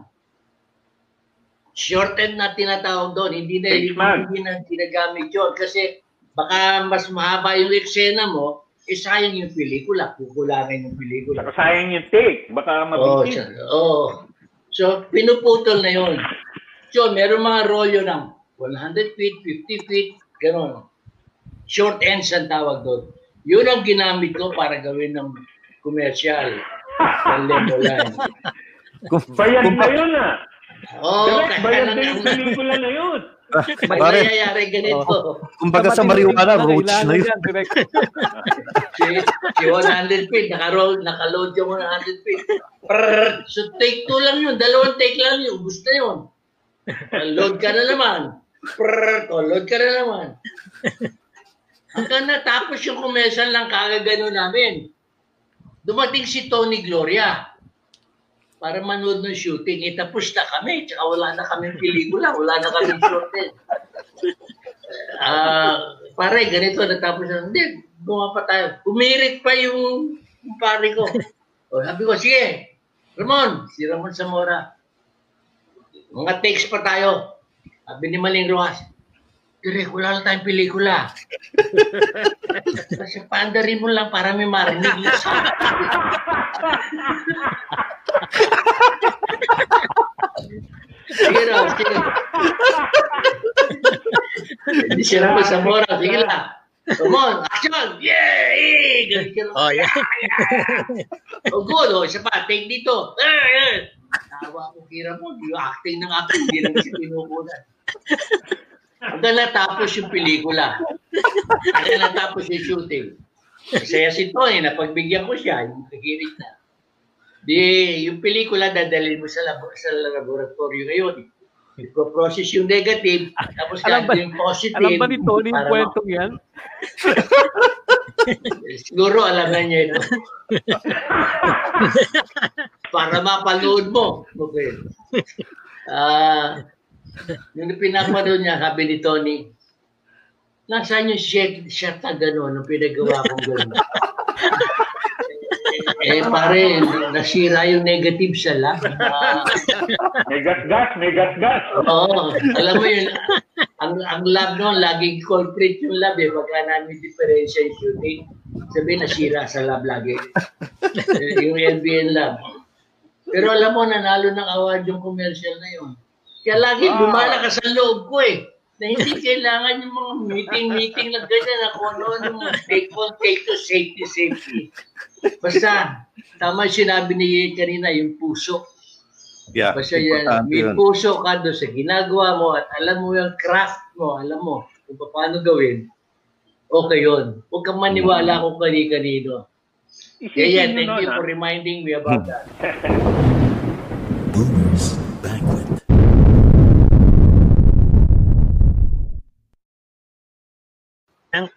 shortened na tinatawag doon. Hindi na, months. hindi na ginagamit yun. Kasi baka mas mahaba yung eksena mo, eh sayang yung pelikula. Kukulangin yung pelikula. Saka sayang yung take. Baka Oo, mabitin. siya- oo. So, pinuputol na yun. So, meron mga rolyo ng 100 feet, 50 feet, gano'n. Short ends ang tawag doon. Yun ang ginamit ko para gawin ng commercial. Ng Legoland. Bayan na yun ah. Oo, Direct, bayan lang na yung pelikula na yun. May Pare. nangyayari ganito. Kumbaga sa marijuana, roach na yun. si, si 100 feet, naka-roll, naka-load yung 100 feet. Prrrr. So take two lang yun, dalawang take lang yun, ubus na yun. Load ka na naman. Prrrr. O, load ka na naman. Hanggang natapos yung commercial lang kagagano namin. Dumating si Tony Gloria para manood ng shooting. Eh, tapos na kami. Tsaka wala na kaming pelikula. Wala na kaming shooting. Ah, pare, ganito, natapos na. Hindi, gumawa pa tayo. Pumirit pa yung, yung pare ko. O, sabi ko, sige, Ramon, si Ramon Zamora. Mga takes pa tayo. Sabi ni Maling Rojas, Lang tayong pelikula. Kasi paandarin mo lang para may marinig na sa Sige raw, sige. Hindi siya naman sa mora. Sige lang. Come on, action! Yay! Ganun. Oh, yeah. Oh, good. Oh, isa pa. Take dito. Tawa ko kira mo. Acting ng acting. Hindi lang siya pinukunan. Hanggang natapos yung pelikula. Hanggang natapos yung shooting. Masaya si Tony. Napagbigyan ko siya. Yung nakikinig na. Di, yung pelikula dadalhin mo sa, labo, sa laboratorio ngayon. Ipro-process yung negative, tapos Alam ba- yung positive. Alam ba ni Tony yung kwentong yan? Siguro alam na niya ito. Para mapanood mo. Okay. Ah, nung pinapanood niya, sabi ni Tony, nasaan yung shot, shot na gano'n nung pinagawa kong gano'n? eh pare, nasira yung negative sa lab. Ah, May gas-gas, may gas-gas. Oo, alam mo yun, ang, ang lab noon, laging culprit yung lab eh, pagka namin differential yung shooting, sabi nasira sa lab lagi. Yung LBN lab. Pero alam mo, nanalo ng award yung commercial na yun. Kaya lagi Ah. lumalakas sa loob ko eh. Na hindi kailangan yung mga meeting-meeting na ganyan na kung ano yung take one, take two, safety, safety. Basta, tama yung sinabi ni Ian kanina, yung puso. Yeah, Basta yan, may yun. puso ka doon sa ginagawa mo at alam mo yung craft mo, alam mo kung paano gawin, okay yun. Huwag kang maniwala kung kani-kanino. Yan, Isipin thank you for reminding me about that.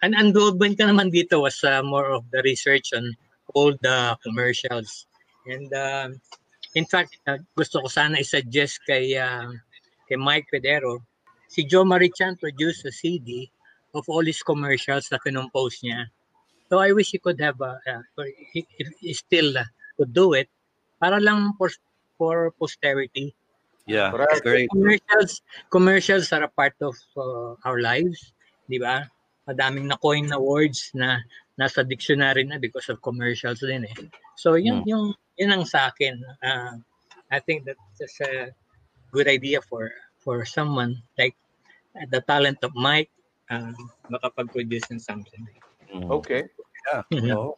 Ang, ang, doon ka naman dito was uh, more of the research on old uh, commercials. And uh, in fact, uh, gusto ko sana i-suggest kay, uh, kay Mike Pedero, si Joe Marichan produced a CD of all his commercials na kinompose niya. So I wish he could have, uh, uh, or he, if he still uh, could do it, para lang for, for posterity. Yeah, Correct. great. Commercials, commercials are a part of uh, our lives, di ba? Madaming na coin na words na nasa dictionary na because of commercials din eh. So yun Hmm. yung yun ang sa akin. Uh, I think that's a good idea for for someone like uh, the talent of Mike uh, makapag-produce ng something. Okay. Yeah.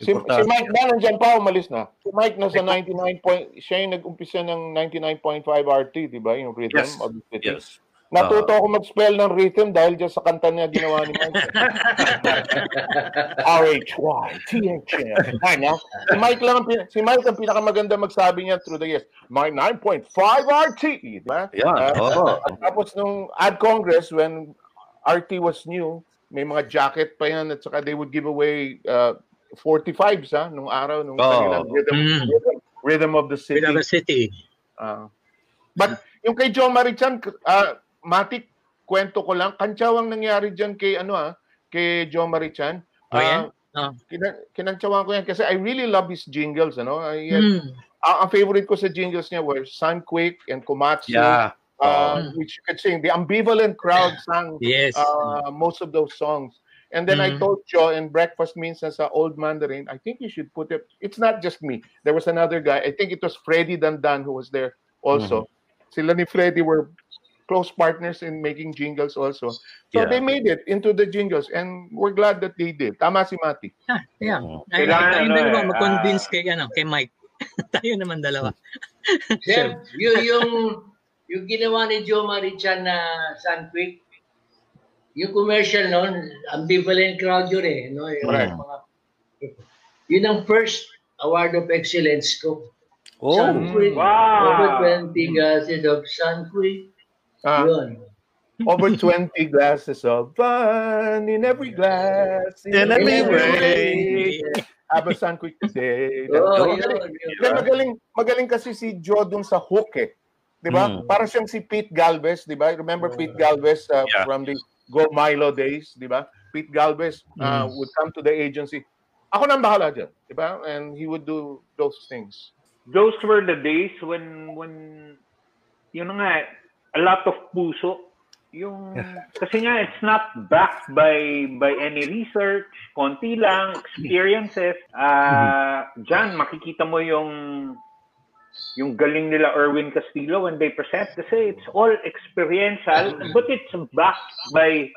Si, si. Mike ba nandiyan pa umalis na? Si Mike nasa 99 point, siya yung nag-umpisa ng 99.5 RT, di ba? Yung rhythm Yes. of the city. Yes. Natuto ako mag-spell ng rhythm dahil dyan sa kanta niya ginawa ni Mike. R-H-Y, T-H-M. Ay, no? Si Mike lang ang, pin- si Mike ang pinakamaganda magsabi niya through the years. My 9.5 RT, di ba? Yan, Ah, oo. Tapos nung Ad Congress, when RT was new, may mga jacket pa yan at saka they would give away uh, 45s ha, nung araw, nung kanilang rhythm, Mm. rhythm, rhythm of the city. With the city. Ah. but yung kay Joe Marichan, uh, Matik, kwento ko lang, kantsaw ang nangyari dyan kay, ano ah, kay Joe Marichan. Oh, yan? Ah, kina- kinantsawan ko yan kasi I really love his jingles, ano? I, Mm. ang, ang favorite ko sa jingles niya were Sunquake and Komatsu. Yeah. uh, which you could sing. The ambivalent crowd sang Yes. uh, most of those songs. And then I Mm. told Joe in Breakfast Means as a old Mandarin, I think you should put it. It's not just me. There was another guy. I think it was Freddie Dandan who was there also. Sila ni Freddie were close partners in making jingles also. So Yeah. they made it into the jingles and we're glad that they did. Tama si Mati. Ah, yeah. Oh. Ay, Kailangan, ano dalawa eh, mag-convince ah, kay, ano, kay Mike. Tayo naman dalawa. Sir, yung, yung, yung ginawa ni Joe Marichan na Sunquick, yung commercial noon, ambivalent crowd yun eh. No? Yung Correct. mga, yun ang first award of excellence ko. Oh. Sunquick, Wow. over 20 gases of Sunquick. Ah, Yun. over 20 glasses of fun in every glass. In every way. Have a sun quick today. Oh, magaling, yun, magaling, magaling kasi si Joe dun sa hook eh. Di ba? Mm. Para siyang si Pete Galvez, di ba? Remember Pete Galvez uh, Yeah. from the Go Milo days, di ba? Pete Galvez uh, would come to the agency. Ako nang bahala dyan, di ba? And he would do those things. Those were the days when when yun nga a lot of puso yung kasi nga it's not backed by by any research konti lang experiences ah diyan makikita mo yung yung galing nila Erwin Castillo when they present kasi it's all experiential but it's backed by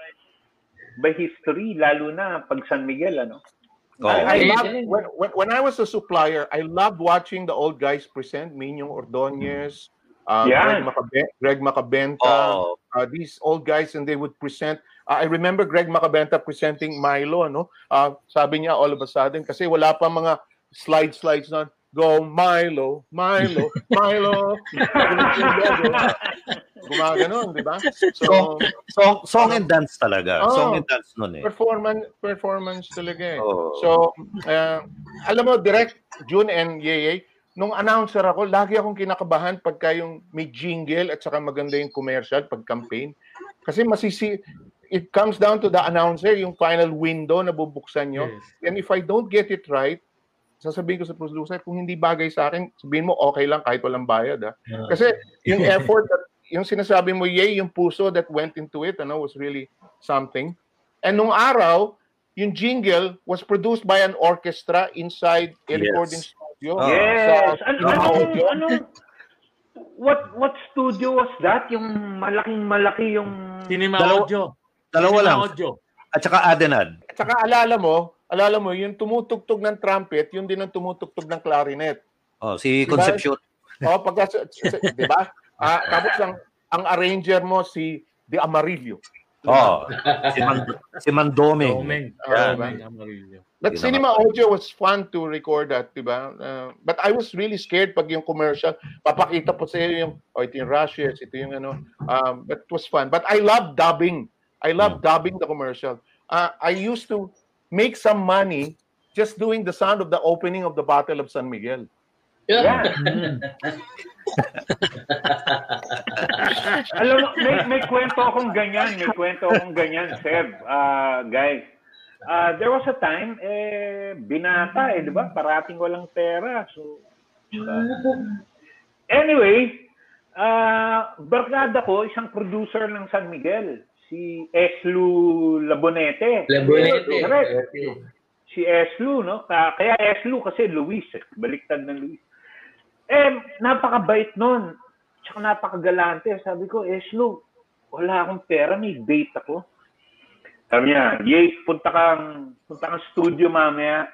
by history lalo na pag San Miguel ano Oh. I, I Okay. love when, when when I was a supplier, I loved watching the old guys present. Minyong Ordonez, uh, Yeah. Greg, Macabe- Greg Macabenta, Oh. uh, these old guys, and they would present. Uh, I remember Greg Macabenta presenting Milo, no? Uh, sabi niya all of a sudden kasi wala pa mga slide slides na go Milo, Milo, Milo. Gumaganon, di ba? Song, So, song, song and dance talaga. Oh. Song and dance nun eh. performance performance talaga eh. Oh. So, uh, alam mo, direct June and Yeye, nung announcer ako, lagi akong kinakabahan pagka yung may jingle at saka maganda yung commercial pag campaign. Kasi masisi it comes down to the announcer, yung final window na bubuksan nyo. And if I don't get it right, sasabihin ko sa producer, kung hindi bagay sa akin, sabihin mo, okay lang kahit walang bayad. Ha? Kasi yung effort, that, yung sinasabi mo, yay, yung puso that went into it, ano, was really something. And nung araw, yung jingle was produced by an orchestra inside a Yes. recording studio. Oh. Yes. Sa- Ano, sa ano, audio. ano, what what studio was that? Yung malaking malaki yung Cinema Dalawa- Audio. Dalawa Cinema lang. Audio. At saka Adenad. At saka alala mo, alala mo, yung tumutugtog ng trumpet, yun din ang tumutugtog ng clarinet. Oh, si Diba? Concepcion. O, pagka, di ba? Ah, tapos ang, ang arranger mo si De Amarillo. Oh, si, Man, si Mandoming. Domeng. Yeah. Domeng. But cinema audio was fun to record that, di ba? Uh, but I was really scared pag yung commercial, papakita po sa iyo yung, oh, ito yung rushes, ito yung ano. Um, but it was fun. But I love dubbing. I love dubbing the commercial. Uh, I used to make some money just doing the sound of the opening of the Battle of San Miguel. Yeah. Alam mo, may, may kwento akong ganyan, may kwento akong ganyan, Seb. Ah, guys, ah, there was a time, eh, binata eh, di ba? Parating walang pera. So, ah, anyway, ah, barkada ko, isang producer ng San Miguel, si Eslu Labonete. Labonete. Correct. Si Eslu, no? Ka- Kaya Eslu kasi Luis, eh. baliktad ng Luis. Eh, napakabait nun. Tsaka napakagalante. Sabi ko, Eslo, wala akong pera, may date ako. Sabi niya, Yay, punta kang, punta kang studio mamaya.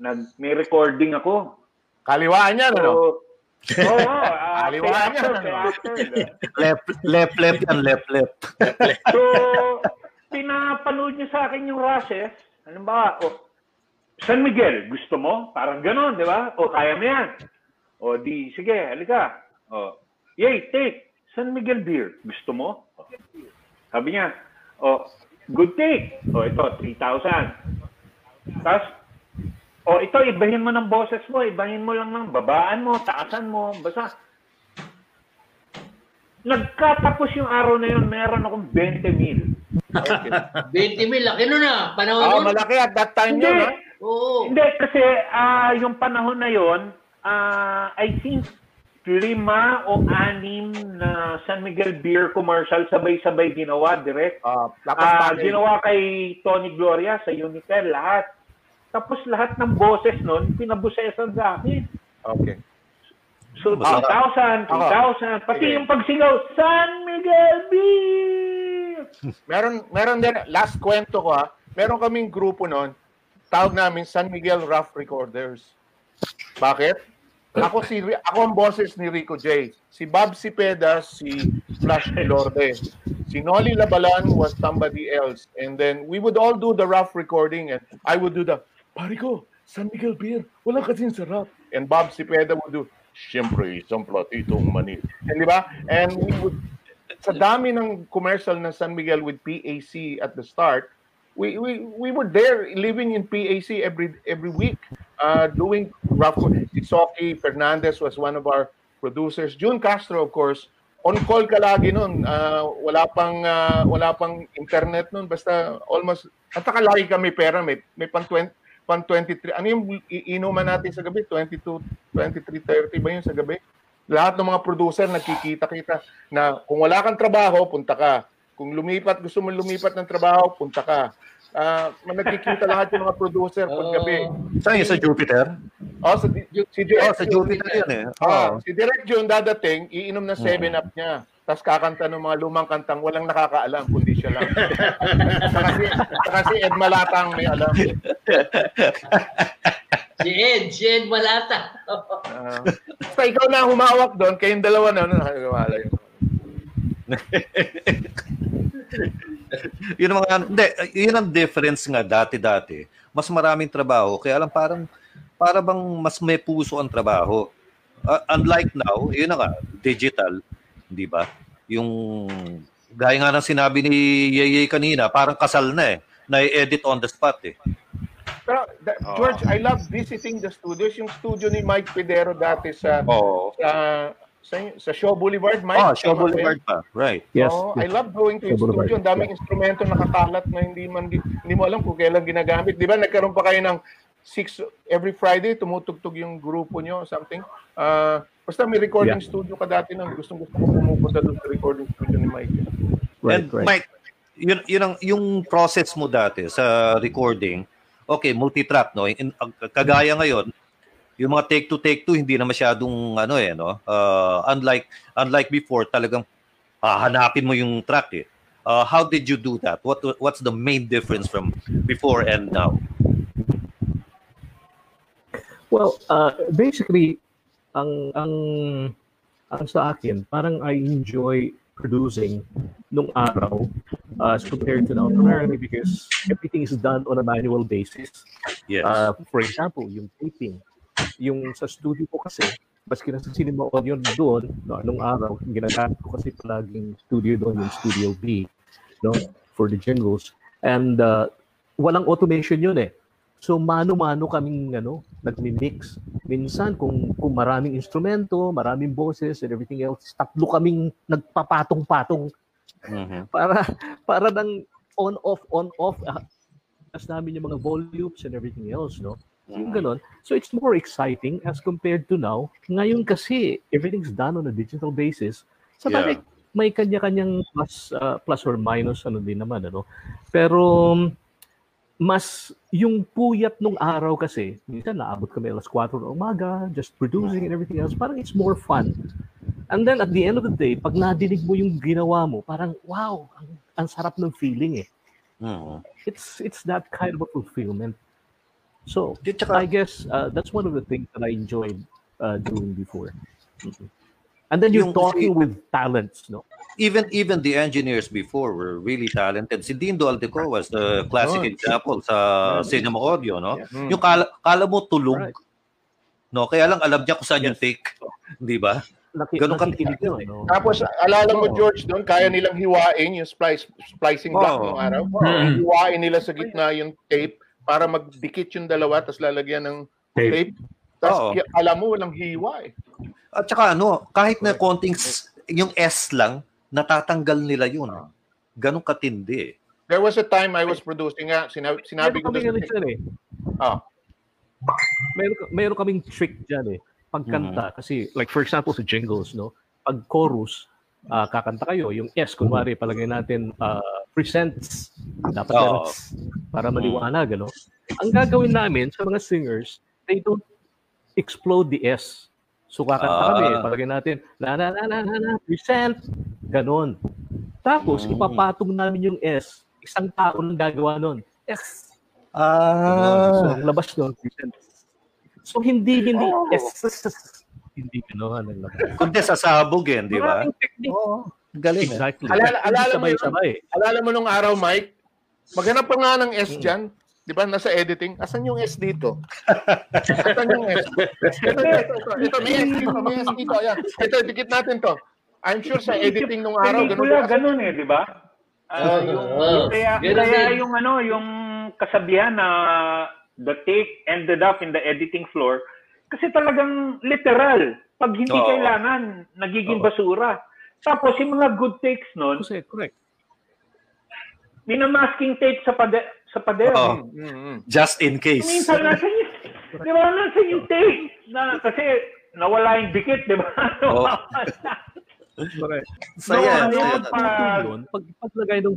Nag, may recording ako. Kaliwaan yan, ano? So, Oo, oh, uh, Kaliwaan actor, yan, kay ano? Left, left, left yan, left, left. So, pinapanood niya sa akin yung rushes. Ano ba? O, San Miguel, gusto mo? Parang ganon, di ba? O, kaya mo yan. O, di, sige, halika. O, yay, take. San Miguel beer. Gusto mo? Sabi niya, o, good take. O, ito, 3,000. Tapos, o, ito, ibahin mo ng boses mo. Ibahin mo lang ng babaan mo, taasan mo. Basta, nagkatapos yung araw na yun, meron akong 20 mil. 20 mil, laki nun ah. Panahon Ah, nun. malaki at that time Hindi. yun, ha? Oo. Hindi, kasi ah, yung panahon na yon, ah, I think lima o anim na San Miguel beer commercial sabay-sabay ginawa direct. Ah, Ah, talent. ginawa kay Tony Gloria sa Unitel, lahat. Tapos lahat ng boses nun, pinabusesan sa akin. Okay. So, Masarap. 2,000, 3,000, pati yung pagsingaw, San Miguel Beer! Meron, meron din, last kwento ko ha, meron kaming grupo noon, tawag namin San Miguel Rough Recorders. Bakit? Ako si ako ang boses ni Rico J. Si Bob Cepeda, si Flash Elorde. Si Nolly Labalan was somebody else. And then we would all do the rough recording and I would do the, pare ko, San Miguel Beer, wala kasing sarap. And Bob Cepeda would do, Siyempre, isang platitong mani. And di ba? And we would, sa dami ng commercial ng San Miguel with PAC at the start, we we we were there living in PAC every every week uh, doing rough Soki Fernandez was one of our producers. June Castro of course on call ka lagi noon uh, wala pang uh, wala pang internet noon basta almost at saka lagi kami pera. May may pang 20 pang 23 ano yung i- inuman natin sa gabi? 22 23 30 ba yun sa gabi? Lahat ng mga producer nagkikita-kita na kung wala kang trabaho punta ka. Kung lumipat, gusto mo lumipat ng trabaho, punta ka. Ah, nagkikita lahat yung mga producer paggabi. Saan yun? Sa Jupiter? Oh, sa, si Direk Oh, sa Jupiter yun eh. Ah, Oh. si Direk June dadating, iinom na 7-up niya. Tapos kakanta ng mga lumang kantang walang nakakaalam, kundi siya lang. saka, si, saka si Ed Malatang may alam. Si Ed, si Ed Malata. Ah, basta ikaw na humawak doon, kayong dalawa na, ano, nakakawala yun. yun ang mga, hindi, yun ang difference nga dati-dati. Mas maraming trabaho, kaya lang parang, para bang mas may puso ang trabaho. Uh, unlike now, yun na nga, digital, di ba? Yung, gaya nga ng sinabi ni Yeye kanina, parang kasal na eh, na-edit on the spot eh. Pero, da- George, I love visiting the studios. Yung studio ni Mike Pedero dati sa Oo. sa, sa, sa Shaw Boulevard, Mike. Oh, Shaw Tama ba Boulevard pa, right. Yes, Oo, I love going to his studio. Ang daming instrumento nakakalat na hindi man hindi mo alam kung kailan ginagamit. Di ba nagkaroon pa kayo ng six every Friday tumutugtog yung grupo nyo something. Ah, basta may recording Yeah. studio ka dati nang gustong gusto ko pumupunta doon sa recording studio ni Mike. Right, And right. Mike, yun, yun ang, yung process mo dati sa recording, okay, multi-track, no? In, kagaya ngayon, yung mga take to take to hindi na masyadong ano eh no? Uh, unlike unlike before talagang hahanapin mo yung track eh. Uh, how did you do that? What what's the main difference from before and now? Well, uh, basically, ang ang ang sa akin, parang I enjoy producing nung araw uh, as compared to now. Primarily because everything is done on a manual basis. yes. Uh, for example, yung taping, yung sa studio ko kasi, maski na sa cinema audio doon, no, nung araw, ginagamit ko kasi palaging studio doon, yung Studio B, no, for the jingles. And uh, walang automation yun eh. So mano-mano kaming ano, nagmi-mix. Minsan kung kung maraming instrumento, maraming boses and everything else, tatlo kaming nagpapatong-patong Mhm. para para nang on off on off uh, as namin yung mga volumes and everything else, no? Yung ganon. So it's more exciting as compared to now. Ngayon kasi everything's done on a digital basis. Sa Yeah. bagay, may kanya-kanyang plus uh, plus or minus ano din naman ano. Pero um, mas yung puyat nung araw kasi, minsan naabot kami alas 4 ng umaga, just producing and everything else, parang it's more fun. And then at the end of the day, pag nadinig mo yung ginawa mo, parang wow, ang, ang sarap ng feeling eh. Mhm. It's it's that kind of a fulfillment. So, I guess uh, that's one of the things that I enjoyed uh, doing before. Mhm. And then you're Yung- talking with talents, no? even even the engineers before were really talented. Si Dindo Aldeco was the classic Oh. example sa cinema audio, no? Mm. Yung kala, kala mo tulog, no? Kaya lang alam niya kung saan yung take, di ba? Naki, Ganun ka nakikinig yun, no? Tapos alala mo Oo. George doon, kaya nilang hiwain yung splice splicing block ng araw. Mm. Hiwain nila sa gitna yung tape para magdikit yung dalawa tapos lalagyan ng tape. Tapos Oo. alam mo walang hiwa eh. At saka ano, kahit na konting s- yung S lang, natatanggal nila yun. Ganun katindi eh. There was a time I was producing nga, sinabi, sinabi ko Meron kami doon. ano dyan eh. Ah, meron, meron kaming trick dyan eh. Pagkanta, Mm-hmm. kasi like for example sa jingles, no? Pag chorus, ah, kakanta kayo, yung S, kunwari, palagay natin ah, presents, dapat Oo. meron S, para maliwanag, ano? Ang gagawin namin sa mga singers, they don't explode the S. So kakanta kami, Ah. palagay natin, na na na na na, na present, ganon. Tapos, Mm. ipapatong namin yung S. Isang tao lang gagawa nun. S. Ah. So, ang labas nun, present. So, hindi, hindi, Oh. S. Hindi gano'n ang labas. Kundi sasabog yan, di ba? Maraming technique. Galing. eh. Exactly. Alala, alala mo, sabay-sabay. alala mo nung araw, Mike, maghanap pa nga ng S dyan. Di ba, nasa editing. Asan yung S dito? Asan yung S? Ito, ito, ito, ito, ito, may S dito, may S dito. Ayan. Ito, dikit natin to. I'm sure sa editing nung araw, ganun. Pelikula, ganun eh, di ba? Ah, Oo. yung, Oo. kaya, Ganun kaya yung ano, yung kasabihan na the take ended up in the editing floor kasi talagang literal. Pag hindi Oo. kailangan, nagiging Oo. basura. Tapos yung mga good takes nun, Kasi, correct. Minamasking tape sa pade sa pader. Oo. Mm-hmm. Just in case. Minsan nasa yung, di ba, nasa yung tape na, kasi nawala yung dikit, di ba? Oo. Correct. Saya, No, saya. ano, pag- yun, pag paglagay ng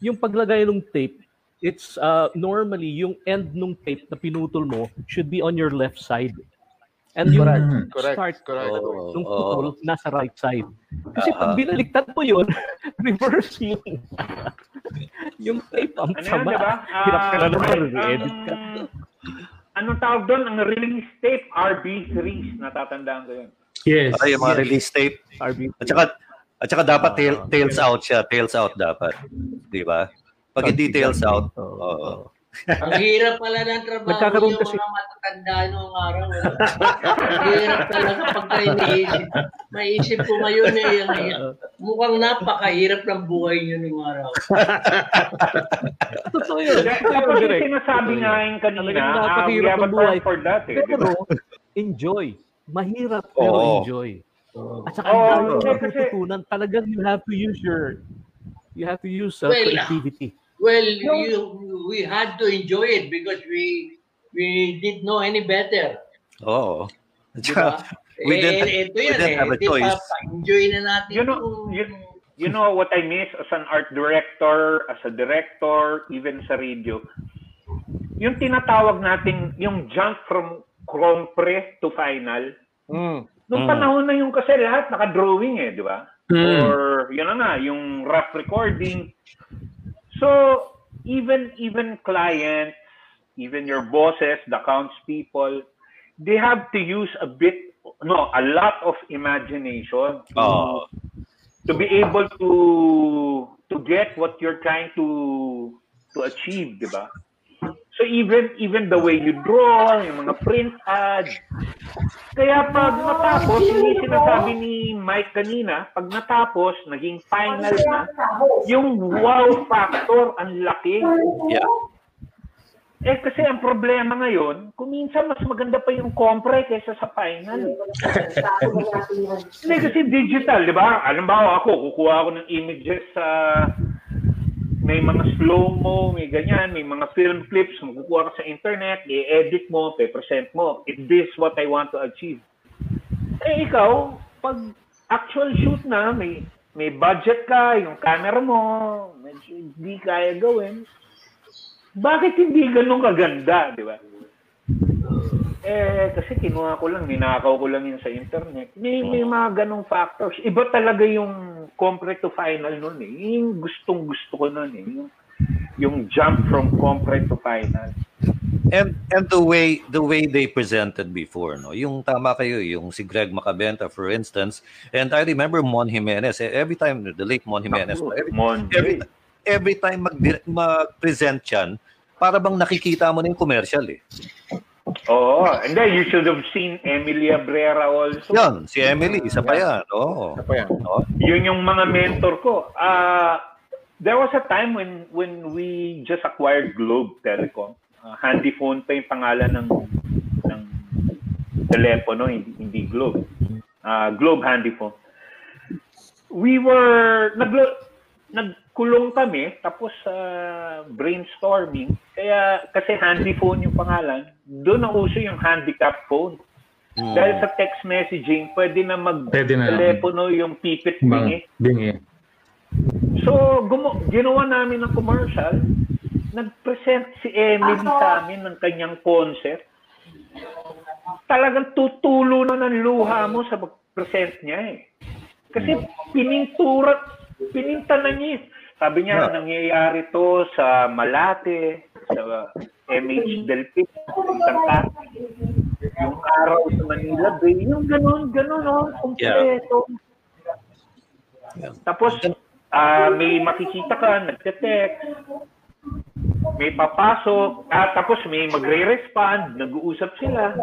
yung paglagay ng tape, it's uh, normally yung end ng tape na pinutol mo should be on your left side. And yung Correct, correct, start correct. Oo, nung putol nasa right side. Kasi Aha. pag binaliktad mo yun, reverse yung yung tape ang Ano yun, sama. di ba? Hirap ka na Ah, naman, right, re-edit ka. ang- Anong tawag doon? Ang release tape, RB3s. Natatandaan ko yun. Yes. Ay, yung mga release tape. RB. At saka, at saka dapat tail, Ah, tails out siya. Tails out dapat. Di ba? Pag hindi tails out, Oo. Ang hirap pala ng trabaho Nagkakaroon yung kasi- mga matatanda noong araw. eh. Ang hirap talaga pagka iniisip. Maisip ko ngayon eh, ang- mukhang napakahirap ng buhay niyo noong araw. Totoo yun. Tapos yung sinasabi nga yung kanina, ah, we have a ng buhay. for that eh. Pero, enjoy. Mahirap, pero Oo. enjoy. At saka, mong kasi- natutunan. Talagang you have to use your, you have to use uh, Well, creativity. Well, you, we had to enjoy it because we we didn't know any better. Ba? we eh, didn't, ito we yan didn't eh. have a choice. pa, pa-enjoy na natin. You know, you, you know what I miss as an art director, as a director, even sa radio? Yung tinatawag natin, yung jump from compre to final. Mm. Nung Mm. panahon na yung kasi lahat naka-drawing eh, di ba? Mm. Or yun na nga, yung rough recording. So, even even clients, even your bosses, the accounts people, they have to use a bit, no, a lot of imagination to, Oo. to be able to to get what you're trying to to achieve, di ba? So even even the way you draw, yung mga print ads. Kaya pag natapos, yung sinasabi ni Mike kanina, pag natapos, naging final na, yung wow factor, ang laki. Yeah. Eh kasi ang problema ngayon, kung minsan mas maganda pa yung compre kaysa sa final. Hindi kasi digital, di ba? Alam ba ako, kukuha ako ng images sa may mga slow-mo, may ganyan, may mga film clips, makukuha ka sa internet, i-edit mo, pe-present mo. If this is what I want to achieve. Eh ikaw, pag actual shoot na, may may budget ka, yung camera mo, medyo hindi kaya gawin, bakit hindi ganun kaganda, di ba? Eh, kasi kinuha ko lang, ninakaw ko lang yun sa internet. May, may mga ganong factors. Iba talaga yung compre to final nun eh. Yung gustong gusto ko nun eh. Yung, yung jump from compre to final. And and the way the way they presented before, no. Yung tama kayo, yung si Greg Macabenta for instance, and I remember Mon Jimenez, eh, every time the late Mon Jimenez, every, Mon every, every time mag mag-present yan, para bang nakikita mo na yung commercial eh. Oo. And then you should have seen Emily Abrera also. Yan, si Emily, isa pa yan. Oo. Ano pa yan? No? Yun yung mga mentor ko. Ah, there was a time when when we just acquired Globe Telecom. Ah, handy phone pa yung pangalan ng ng telepono, hindi, hindi Globe. Ah, Globe handy phone. We were nag nagkulong kami tapos sa brainstorming kaya kasi handy phone yung pangalan doon na uso yung handicap phone Hmm. dahil sa text messaging pwede na mag Pwede na. telepono yung pipit bingi bingi. So, gumo- ginawa namin ng commercial. Nag-present si Emily sa amin ng kanyang concept. talagang tutulo na ng luha mo sa present niya eh. Kasi pinintura, pininta na niya. eh. Sabi niya, Yeah. nangyayari to sa Malate, sa MH Del sa isang kasi. Yung araw sa Manila Bay, yung ganun, ganun, oh, kumpleto. Tapos, ah, may makikita ka, nagte-text, may papasok, at tapos may magre-respond, nag-uusap sila.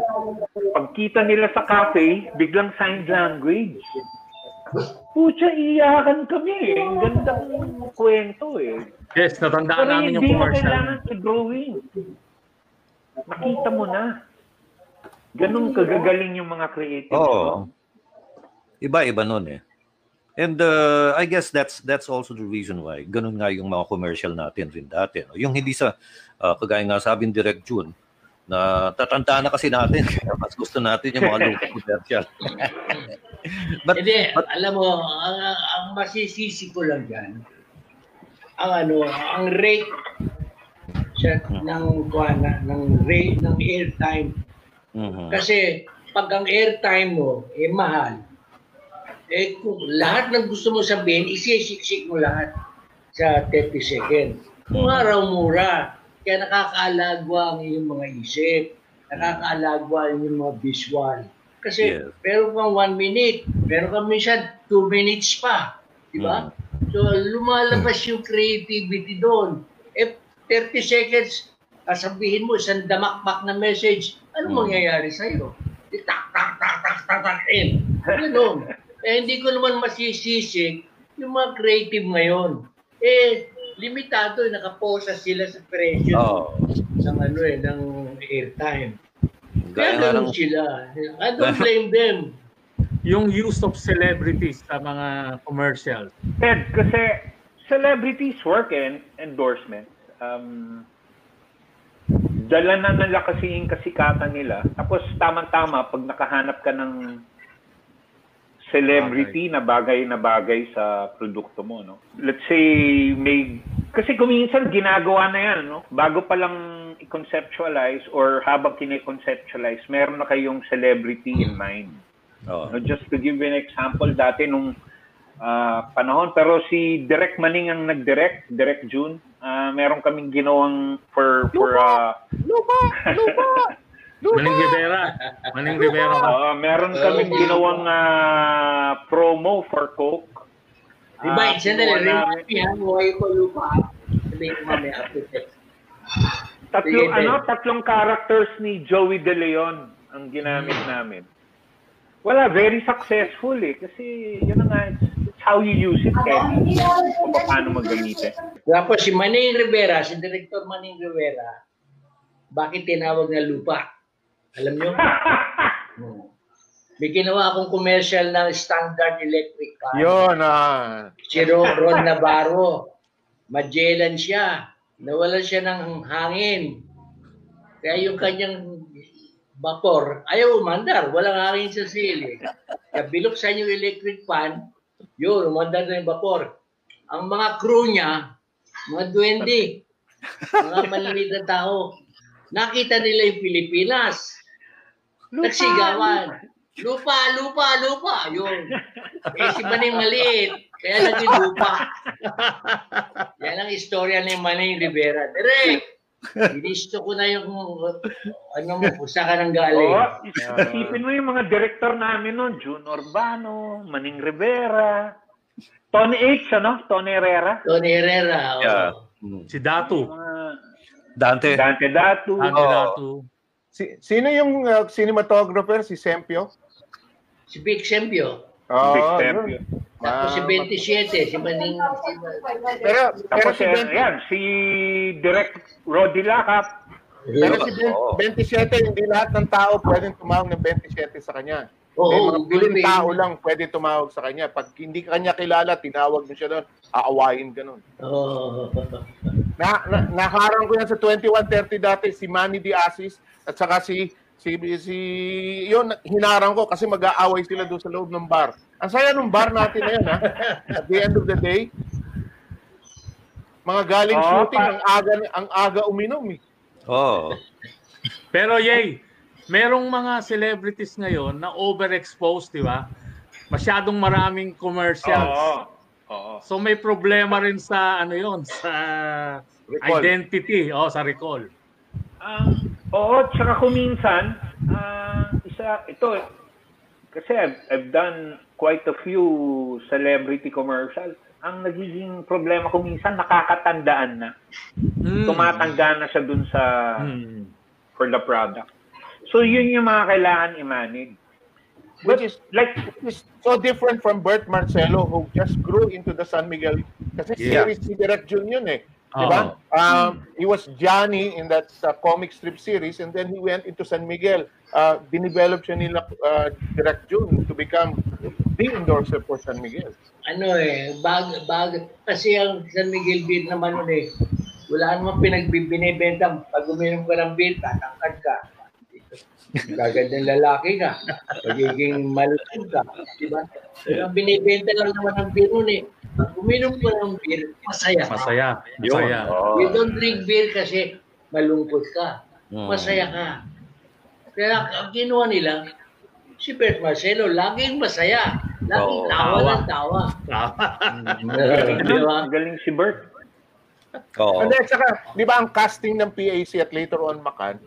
Pagkita nila sa cafe, biglang sign language. Pucha, iyakan kami eh. Ang gandang kwento eh. Yes, natandaan Pero namin yung hindi mo commercial. kailangan i-drawing. Makita mo na. Ganun kagagaling yung mga creatives. Oo. Iba-iba nun eh. And uh, I guess that's that's also the reason why ganun nga yung mga commercial natin rin dati. No? Yung hindi sa, uh, kagaya nga sabi ni Direct June, na tatanda na kasi natin, kaya mas gusto natin yung mga lumang commercial. but, Hindi, alam mo, ang, ang masisisi ko lang dyan, ang ano, ang rate sa, ng, kuwana, ng rate ng airtime. Mhm. Kasi pag ang airtime mo, eh mahal, eh kung lahat ng gusto mo sabihin, isisiksik mo lahat sa 30 seconds. Kung araw mura, kaya nakakaalagwa ang iyong mga isip, nakakaalagwa ang iyong mga visual. Kasi Yes. meron kang one minute, meron kang minsan two minutes pa. Di ba? So lumalabas yung creativity doon. Eh, 30 seconds, sasabihin mo isang damakmak na message, ano mangyayari sa'yo? Tak, tak, tak, tak, tak, tak, in. Ganun. Eh, hindi ko naman masisisi yung mga creative ngayon. Eh, limitado, nakaposa sila sa presyo Oo. ng ano eh, ng airtime. Kaya ganun ng- sila. I don't blame them. Yung use of celebrities sa mga commercials. Ted, kasi celebrities work and endorsements. Um, dala na nila kasi yung kasikatan nila. Tapos tama-tama, pag nakahanap ka ng celebrity na bagay na bagay sa produkto mo, no? Let's say may kasi kuminsan ginagawa na yan, no? Bago pa lang i-conceptualize or habang kine-conceptualize, meron na kayong celebrity in mind. Oo. No, just to give you an example, dati nung ah, panahon, pero si Direk Maning ang nag-direct, Direk June, ah, meron kaming ginawang for, for, ah, Lupa! Lupa! Maning Rivera. Maning Rivera. ah, meron kaming ginawang ah, promo for Coke. Di ba, Ah, isa na ginawa rin, yan, buhay ko lupa. Sabihin ko mamaya after text. Tatlong, Sige, ano, tatlong characters ni Joey De Leon ang ginamit namin. Wala, very successful eh. Kasi, yun na nga, it's, it's how you use it, kaya kung paano magamitin. Tapos si Maning Rivera, si Director Maning Rivera, bakit tinawag na lupa? Alam nyo? Hmm. May ginawa akong commercial ng Standard Electric Fan. Yun, ah. Si Ron, Navarro. Magellan siya. Nawalan siya ng hangin. Kaya yung kanyang vapor, ayaw umandar. Walang hangin sa sili. Kaya binuksan yung electric fan, yun, umandar na yung vapor. Ang mga crew niya, mga duwende, mga maliliit na tao, nakita nila yung Pilipinas. Nagsigawan. Lupa, lupa, lupa. Yun. Eh, si Maning maliit. Kaya naging lupa. Yan ang istorya ni Maning Rivera. Direk! Inisto ko na yung ano mo, kung saan ka nang galing. Oo, isipin mo yung mga director namin noon, June Urbano, Maning Rivera, Tony H, ano? Tony Herrera. Tony Herrera. oo. Yeah. Si Datu. Dante. Dante Datu. Dante. Datu. Si, sino yung uh, cinematographer? Si Sempio? Si Vic Sempio. Oo, Big yun. Tempio. Tapos si Ma- 27, si Maning... Si, Pero, pero si, 20, yan, si Direct Rodi Lacap. pero si Oo. 27, hindi lahat ng tao pwedeng tumawag ng 27 sa kanya. Oo, May mga tao lang pwede tumawag sa kanya. Pag hindi ka kanya kilala, tinawag mo siya doon, aawayin ka nun. Oh. Na, na, nakarang ko yan sa 2130 dati, si Manny Di Asis, at saka si, si, si, yun, hinarang ko kasi mag-aaway sila doon sa loob ng bar. Ang saya ng bar natin na yun, ha? At the end of the day, mga galing Oo, shooting, pa- ang aga, ang aga uminom, eh. Oh. Pero Yay, merong mga celebrities ngayon na overexposed, di ba? Masyadong maraming commercials. Oo. Oo. So may problema rin sa ano 'yon, sa Recall. identity, oh, sa recall. Ah, oo, tsaka kuminsan, ah, isa, ito, kasi I've, I've done quite a few celebrity commercials. Ang nagiging problema ko minsan, nakakatandaan na. Hmm. Tumatanda na siya dun sa, Hmm. for the product. So, yun yung mga kailangan i-manage. Which is like is so different from Bert Marcelo who just grew into the San Miguel kasi Yeah. series si Direct Jun yun eh. Di ba? Um, he was Johnny in that uh, comic strip series and then he went into San Miguel. Uh, dinevelop siya nila uh, Direct Jun to become the endorser for San Miguel. ano eh, bag, bag, kasi ang San Miguel Beer naman nun eh, wala namang pinagbibinibenta. Pag uminom ka ng beer, tatangkad ka. Gagandang lalaki ka. Magiging malusog ka. Di ba? Pero ang binibenta lang naman ng beer nun eh, pag uminom ka ng beer, masaya ka. Masaya. Masaya. You don't drink beer kasi malungkot ka. Mm. Masaya ka. Kaya ang ginawa nila, si Bert Marcelo, laging masaya. Laging Oo. tawa Tawa. ng tawa. galing, Di ba? galing si Bert. Oo. And then, saka, di ba ang casting ng PAC at later on Macan,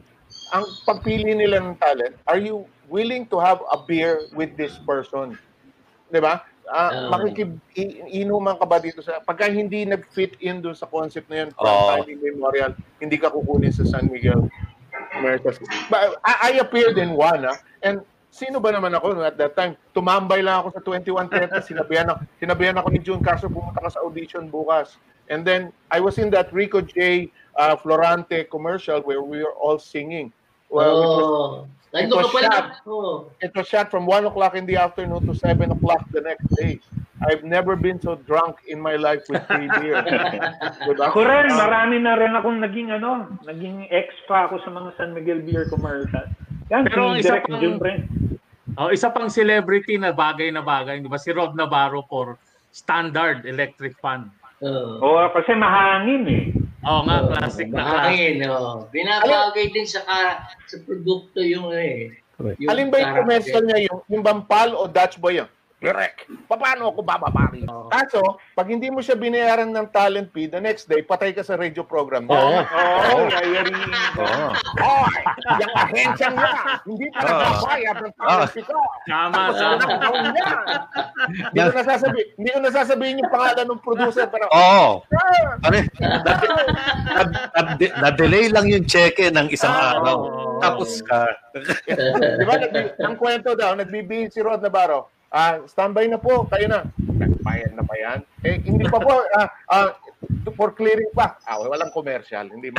ang pagpili nila ng talent, are you willing to have a beer with this person? Di ba? Ah, Oo. makikib i- inuman ka ba dito sa pagka hindi nag-fit in doon sa concept na yun from Oo. time immemorial, hindi ka kukunin sa San Miguel Americas. But I, I appeared in one, ah, and sino ba naman ako no, at that time? Tumambay lang ako sa 2130, sinabihan ako, sinabihan ako ni June Castro, pumunta ka sa audition bukas. And then, I was in that Rico J. uh, Florante commercial where we were all singing. Well, it was, Oh, it nandun ka was pala. shot. Oh. it was shot from 1 o'clock in the afternoon to 7 o'clock the next day. I've never been so drunk in my life with free beer. diba? Ako rin, marami na rin akong naging ano, naging extra ako sa mga San Miguel Beer commercial. Yan, Pero si isa pang- Jun rin. Oh, isa pang celebrity na bagay na bagay, di ba? Si Rod Navarro for Standard Electric Fan. Oh. Oo, kasi mahangin eh. Oo nga, Oh, classic na classic. Oh. Binabagay din sa ka, sa produkto yung eh. Yung Alin ba yung commercial niya? Yung, yung Bampal o Dutch Boy yun? Direct. Paano ako bababari? Kaso, pag hindi mo siya binayaran ng talent fee, the next day, patay ka sa radio program. Oo. Oo, yayariin ko. Oo. Hoy! Yung ahensyang niya, hindi pa Oo. nagbabayad ng talent fee ko. Tama, Tapos tama. Hindi ko nasasabi, hindi ko nasasabihin yung pangalan ng producer, pero Oo. Sir! Ano, na, na, na-delay lang yung cheque ng isang araw. oo. Tapos ka. Di ba? Ang kwento daw, nagbibihis si Rod Navarro. Ah, standby na po, kayo na. Nagbayad na ba yan? Eh, hindi pa po. Ah, ah, for clearing pa. Ah, walang commercial. Hindi mo.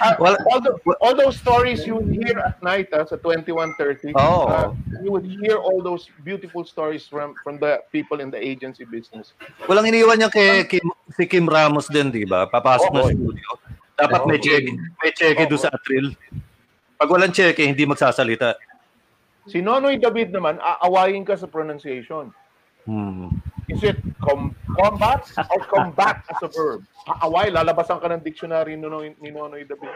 Ah, Wala- all, the- all those stories you would hear at night ah, sa 2130, Oo. ah, you would hear all those beautiful stories from from the people in the agency business. Walang iniwan niya kay Kim, si Kim Ramos din, di ba? Papasok Oo. na studio. Dapat may Oo. cheque. May cheque doon sa atril. Pag walang cheque, hindi magsasalita. Si Nonoy David naman, aawayin ka sa pronunciation. Hmm. Is it com- combat or combat as a verb? Aaway, lalabasan ka ng dictionary ni Nonoy, ni Nonoy David.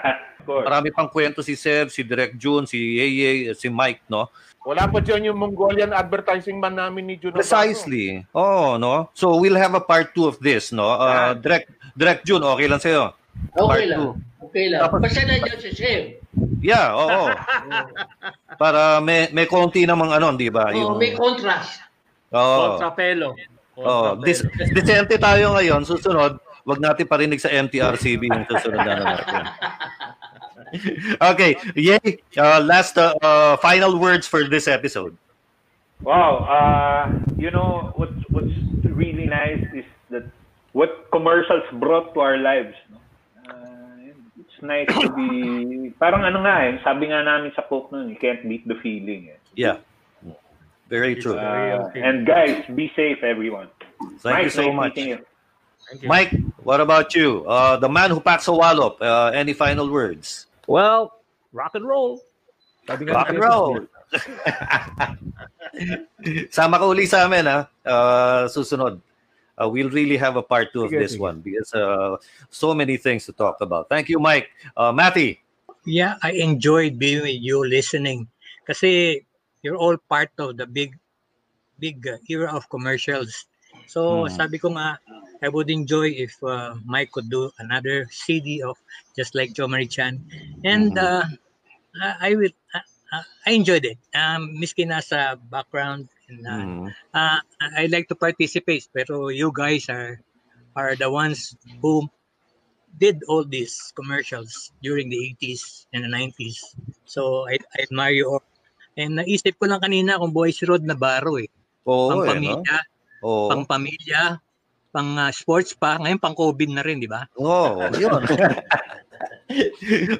Marami pang kwento si Seb, si Direk June, si Yeye, si Mike, no? Wala pa dyan yung Mongolian advertising man namin ni Juno. Precisely. Oh, no? So we'll have a part 2 of this, no? Uh, Direk, Direk June, okay lang sa'yo? Okay Part lang. two. Okay lang. Tapos- Basta nandiyan si Chef. Yeah, oo. Para may may konti namang ano, di ba? Oh, may contrast. Oo. Kontrapelo. Oh, dis disente tayo ngayon. Susunod, wag natin parinig sa MTRCB yung susunod na natin. okay, yay. Uh, last uh, uh, final words for this episode. Wow, uh, you know what's what's really nice is that what commercials brought to our lives. No? Uh, it's nice to be parang ano nga eh, sabi nga namin sa quote nun, you can't beat the feeling. Eh. Yeah. Very true. Uh, and guys, be safe everyone. Thank you Mike, so nice much. meeting you. Mike, what about you? Uh, the man who packs a wallop. Uh, any final words? Well, rock and roll. Rock and roll. Sama ka uli sa amin, ha? Uh, susunod. Uh, we'll really have a part two of this one because uh, so many things to talk about. Thank you, Mike. Uh, Matty. Yeah, I enjoyed being with you listening. Kasi you're all part of the big big uh, era of commercials. So Hmm. sabi ko nga, I would enjoy if uh, Mike could do another CD of just like Joe Marie Chan. And uh, I I will uh, uh, I enjoyed it. Um, miski nasa background and uh, Mm. uh, I like to participate pero you guys are are the ones who did all these commercials during the 80s and the 90s. So I, I admire you all. And naisip ko lang kanina kung buhay si Rod Navarro eh. Oo, pang eh, no? pamilya, Oo. pang pamilya, pang uh, sports pa. Ngayon pang COVID na rin, di ba? Oo, yun.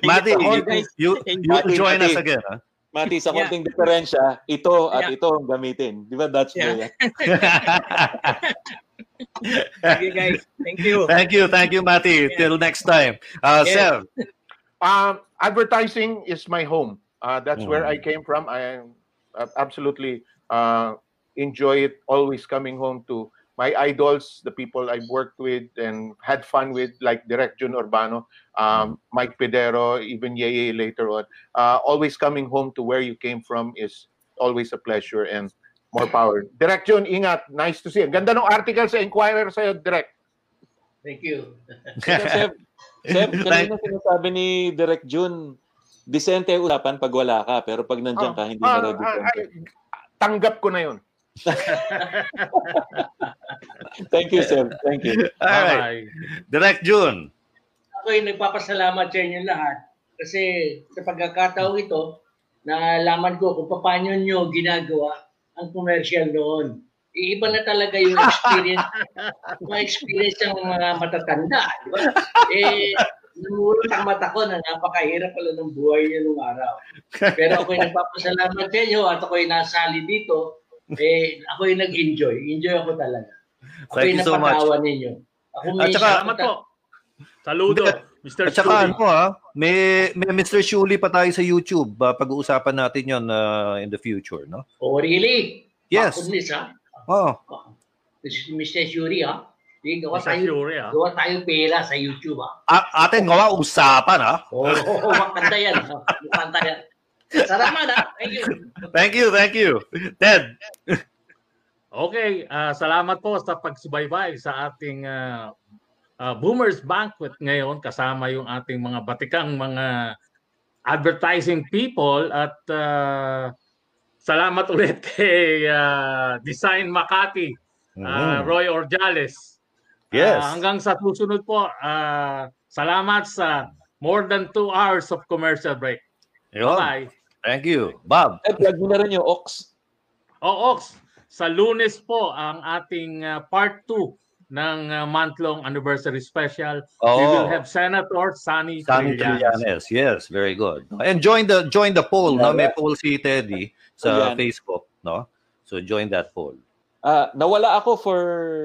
Matty, Thank you, you, you, you Mati, join Mati. us again. Huh? Mati, sa Yeah. konting diferensya, ito at Yeah. ito ang gamitin. Di ba? That's Yeah. yeah. Thank you guys. Thank you. Thank you, thank you, Matty. Till next time. Uh, Yeah. Sev. Um, advertising is my home. Uh, that's where Mm. I came from. I uh, absolutely uh, enjoy it. Always coming home to my idols, the people I've worked with and had fun with, like Direct Jun Urbano, um, Mike Pedero, even Yeye later on. Uh, always coming home to where you came from is always a pleasure and more power. Direct Jun, ingat. Nice to see. Ang ganda ng article sa Inquirer sa'yo, Direct. Thank you. Seb, Seb, Seb, kanina sinasabi ni Direk June, disente usapan pag wala ka, pero pag nandiyan ka, hindi na ah, disente. ay, tanggap ko na yun. Thank you, Seb. Thank you. All right. Direct June. Ako ay nagpapasalamat sa inyo lahat kasi sa pagkakataong ito, naalaman ko kung paano nyo ginagawa ang commercial noon. Iiba na talaga yung experience, yung experience ng mga matatanda. Di ba? Eh, namulot ang mata ko na napakahirap pala ng buhay niya nung araw. Pero ako'y nagpapasalamat sa inyo at ako'y nasali dito. Eh, ako'y nag-enjoy. Enjoy ako talaga. Ako'y Thank you so much. napatawa ninyo. Ako At saka- Salamat po. Saludo, Mr. At saka Shuli. ano ha, may, may Mr. Shuli pa tayo sa YouTube. Uh, pag-uusapan natin yon uh, in the future, no? Oh, really? Yes. Bakit ha? Oh. Mr. Shuri, ha? Sige, gawa Mr. tayo, Shuri, ha? gawa tayo pera sa YouTube, ha? A- atin gawa usapan, ha? Oo, oh, makanta yan. ha? Makanta yan. Salamat, ha? Thank you. Thank you, thank you. Ted. Okay, ah, salamat po sa pagsubaybay sa ating ah, ah, Boomers Banquet ngayon kasama yung ating mga batikang mga advertising people at ah, salamat ulit kay ah, Design Makati, ah, Mm. Roy Orjales. Yes. Ah, hanggang sa susunod po, ah, salamat sa more than two hours of commercial break. Yun. Bye. Thank you. Bob. Eh, plug mo na rin yung Ox. O Ox, sa lunes po ang ating uh, part 2 ng uh, month-long anniversary special. We Oh. will have Senator Sunny Sunny Trillanes. Trillanes. Yes, very good. And join the join the poll, no? May poll si Teddy sa Ayan. Facebook, no? So join that poll. Ah, nawala ako for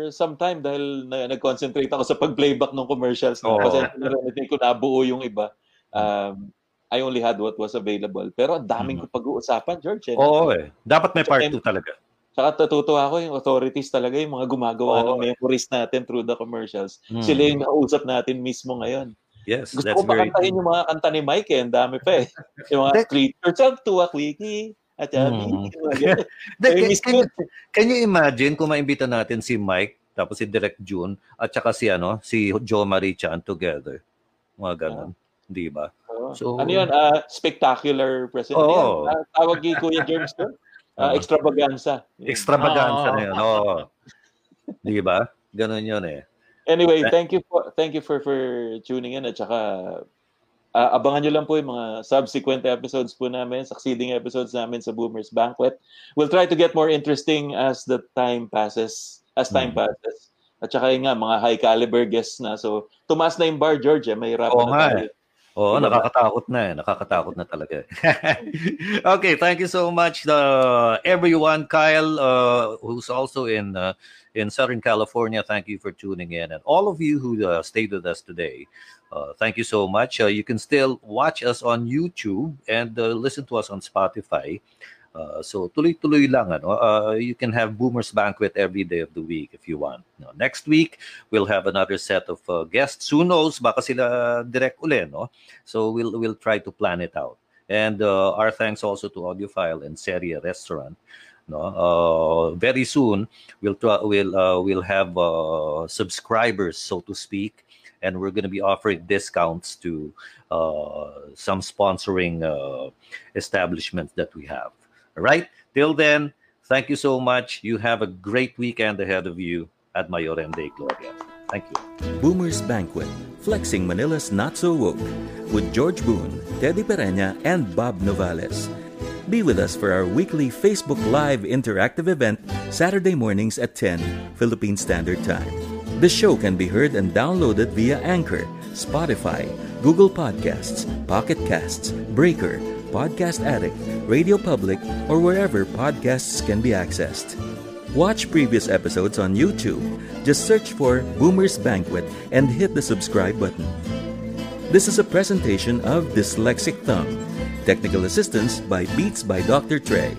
some time dahil na, nag-concentrate ako sa pag-playback ng commercials. No? Oo. Kasi hindi ko nabuo yung iba. Um, I only had what was available. Pero ang daming ko pag-uusapan, George. Eh. Mm-hmm. Oo eh. Dapat may part 2 talaga. Saka natutuwa ako yung authorities talaga, yung mga gumagawa Oo. ng memories natin through the commercials. Mm. Sila yung nakausap natin mismo ngayon. Yes, Gusto that's ko pa very kantahin true. yung mga kanta ni Mike eh. Ang dami pa eh. Yung mga treat yourself to a quickie. At yummy. Mm. Can, can, you- can you imagine kung maimbita natin si Mike, tapos si Direct June, at saka si, ano, si Joe Marie Chan together? Mga ganun. Di ba? Oo. So- ano yun? Ah, spectacular president. Oo. Yan. Ah, tawag ni Kuya doon? Ah, Oo. extravaganza. Extravaganza Oo. na yun. Oo. Di ba? Ganun yun eh. Anyway, That- thank you for thank you for for tuning in at saka ah, abangan nyo lang po yung mga subsequent episodes po namin, succeeding episodes namin sa Boomers Banquet. We'll try to get more interesting as the time passes, as time Hmm. passes. At saka yun nga, mga high caliber guests na. So, tumaas na yung bar, George. Eh. Mahirapan Oo na nga tayo. Oo, Diba? nakakatakot na eh. Nakakatakot na talaga. eh. okay, thank you so much uh, everyone. Kyle, uh, who's also in uh, in Southern California, thank you for tuning in. And all of you who uh, stayed with us today, uh, thank you so much. Uh, you can still watch us on YouTube and uh, listen to us on Spotify. Uh, so tuloy-tuloy lang ano. Uh, you can have Boomers Banquet every day of the week if you want. Next week we'll have another set of uh, guests. Who knows baka sila direct uli no. So we'll we'll try to plan it out. And uh, our thanks also to Audiophile and Serie Restaurant. No, uh, very soon we'll we'll uh, we'll have uh, subscribers, so to speak, and we're going to be offering discounts to uh, some sponsoring uh, establishments that we have. All right. Till then, thank you so much. You have a great weekend ahead of you at Mayorem de Gloria. Thank you. Boomers Banquet, flexing Manila's not so woke, with George Boone, Teddy Pereña, and Bob Novales. Be with us for our weekly Facebook Live interactive event Saturday mornings at 10 Philippine Standard Time. The show can be heard and downloaded via Anchor, Spotify, Google Podcasts, Pocket Casts, Breaker, Podcast Addict, Radio Public, or wherever podcasts can be accessed. Watch previous episodes on YouTube. Just search for Boomer's Banquet and hit the subscribe button. This is a presentation of Dyslexic Thumb. Technical assistance by Beats by Dr. Trey.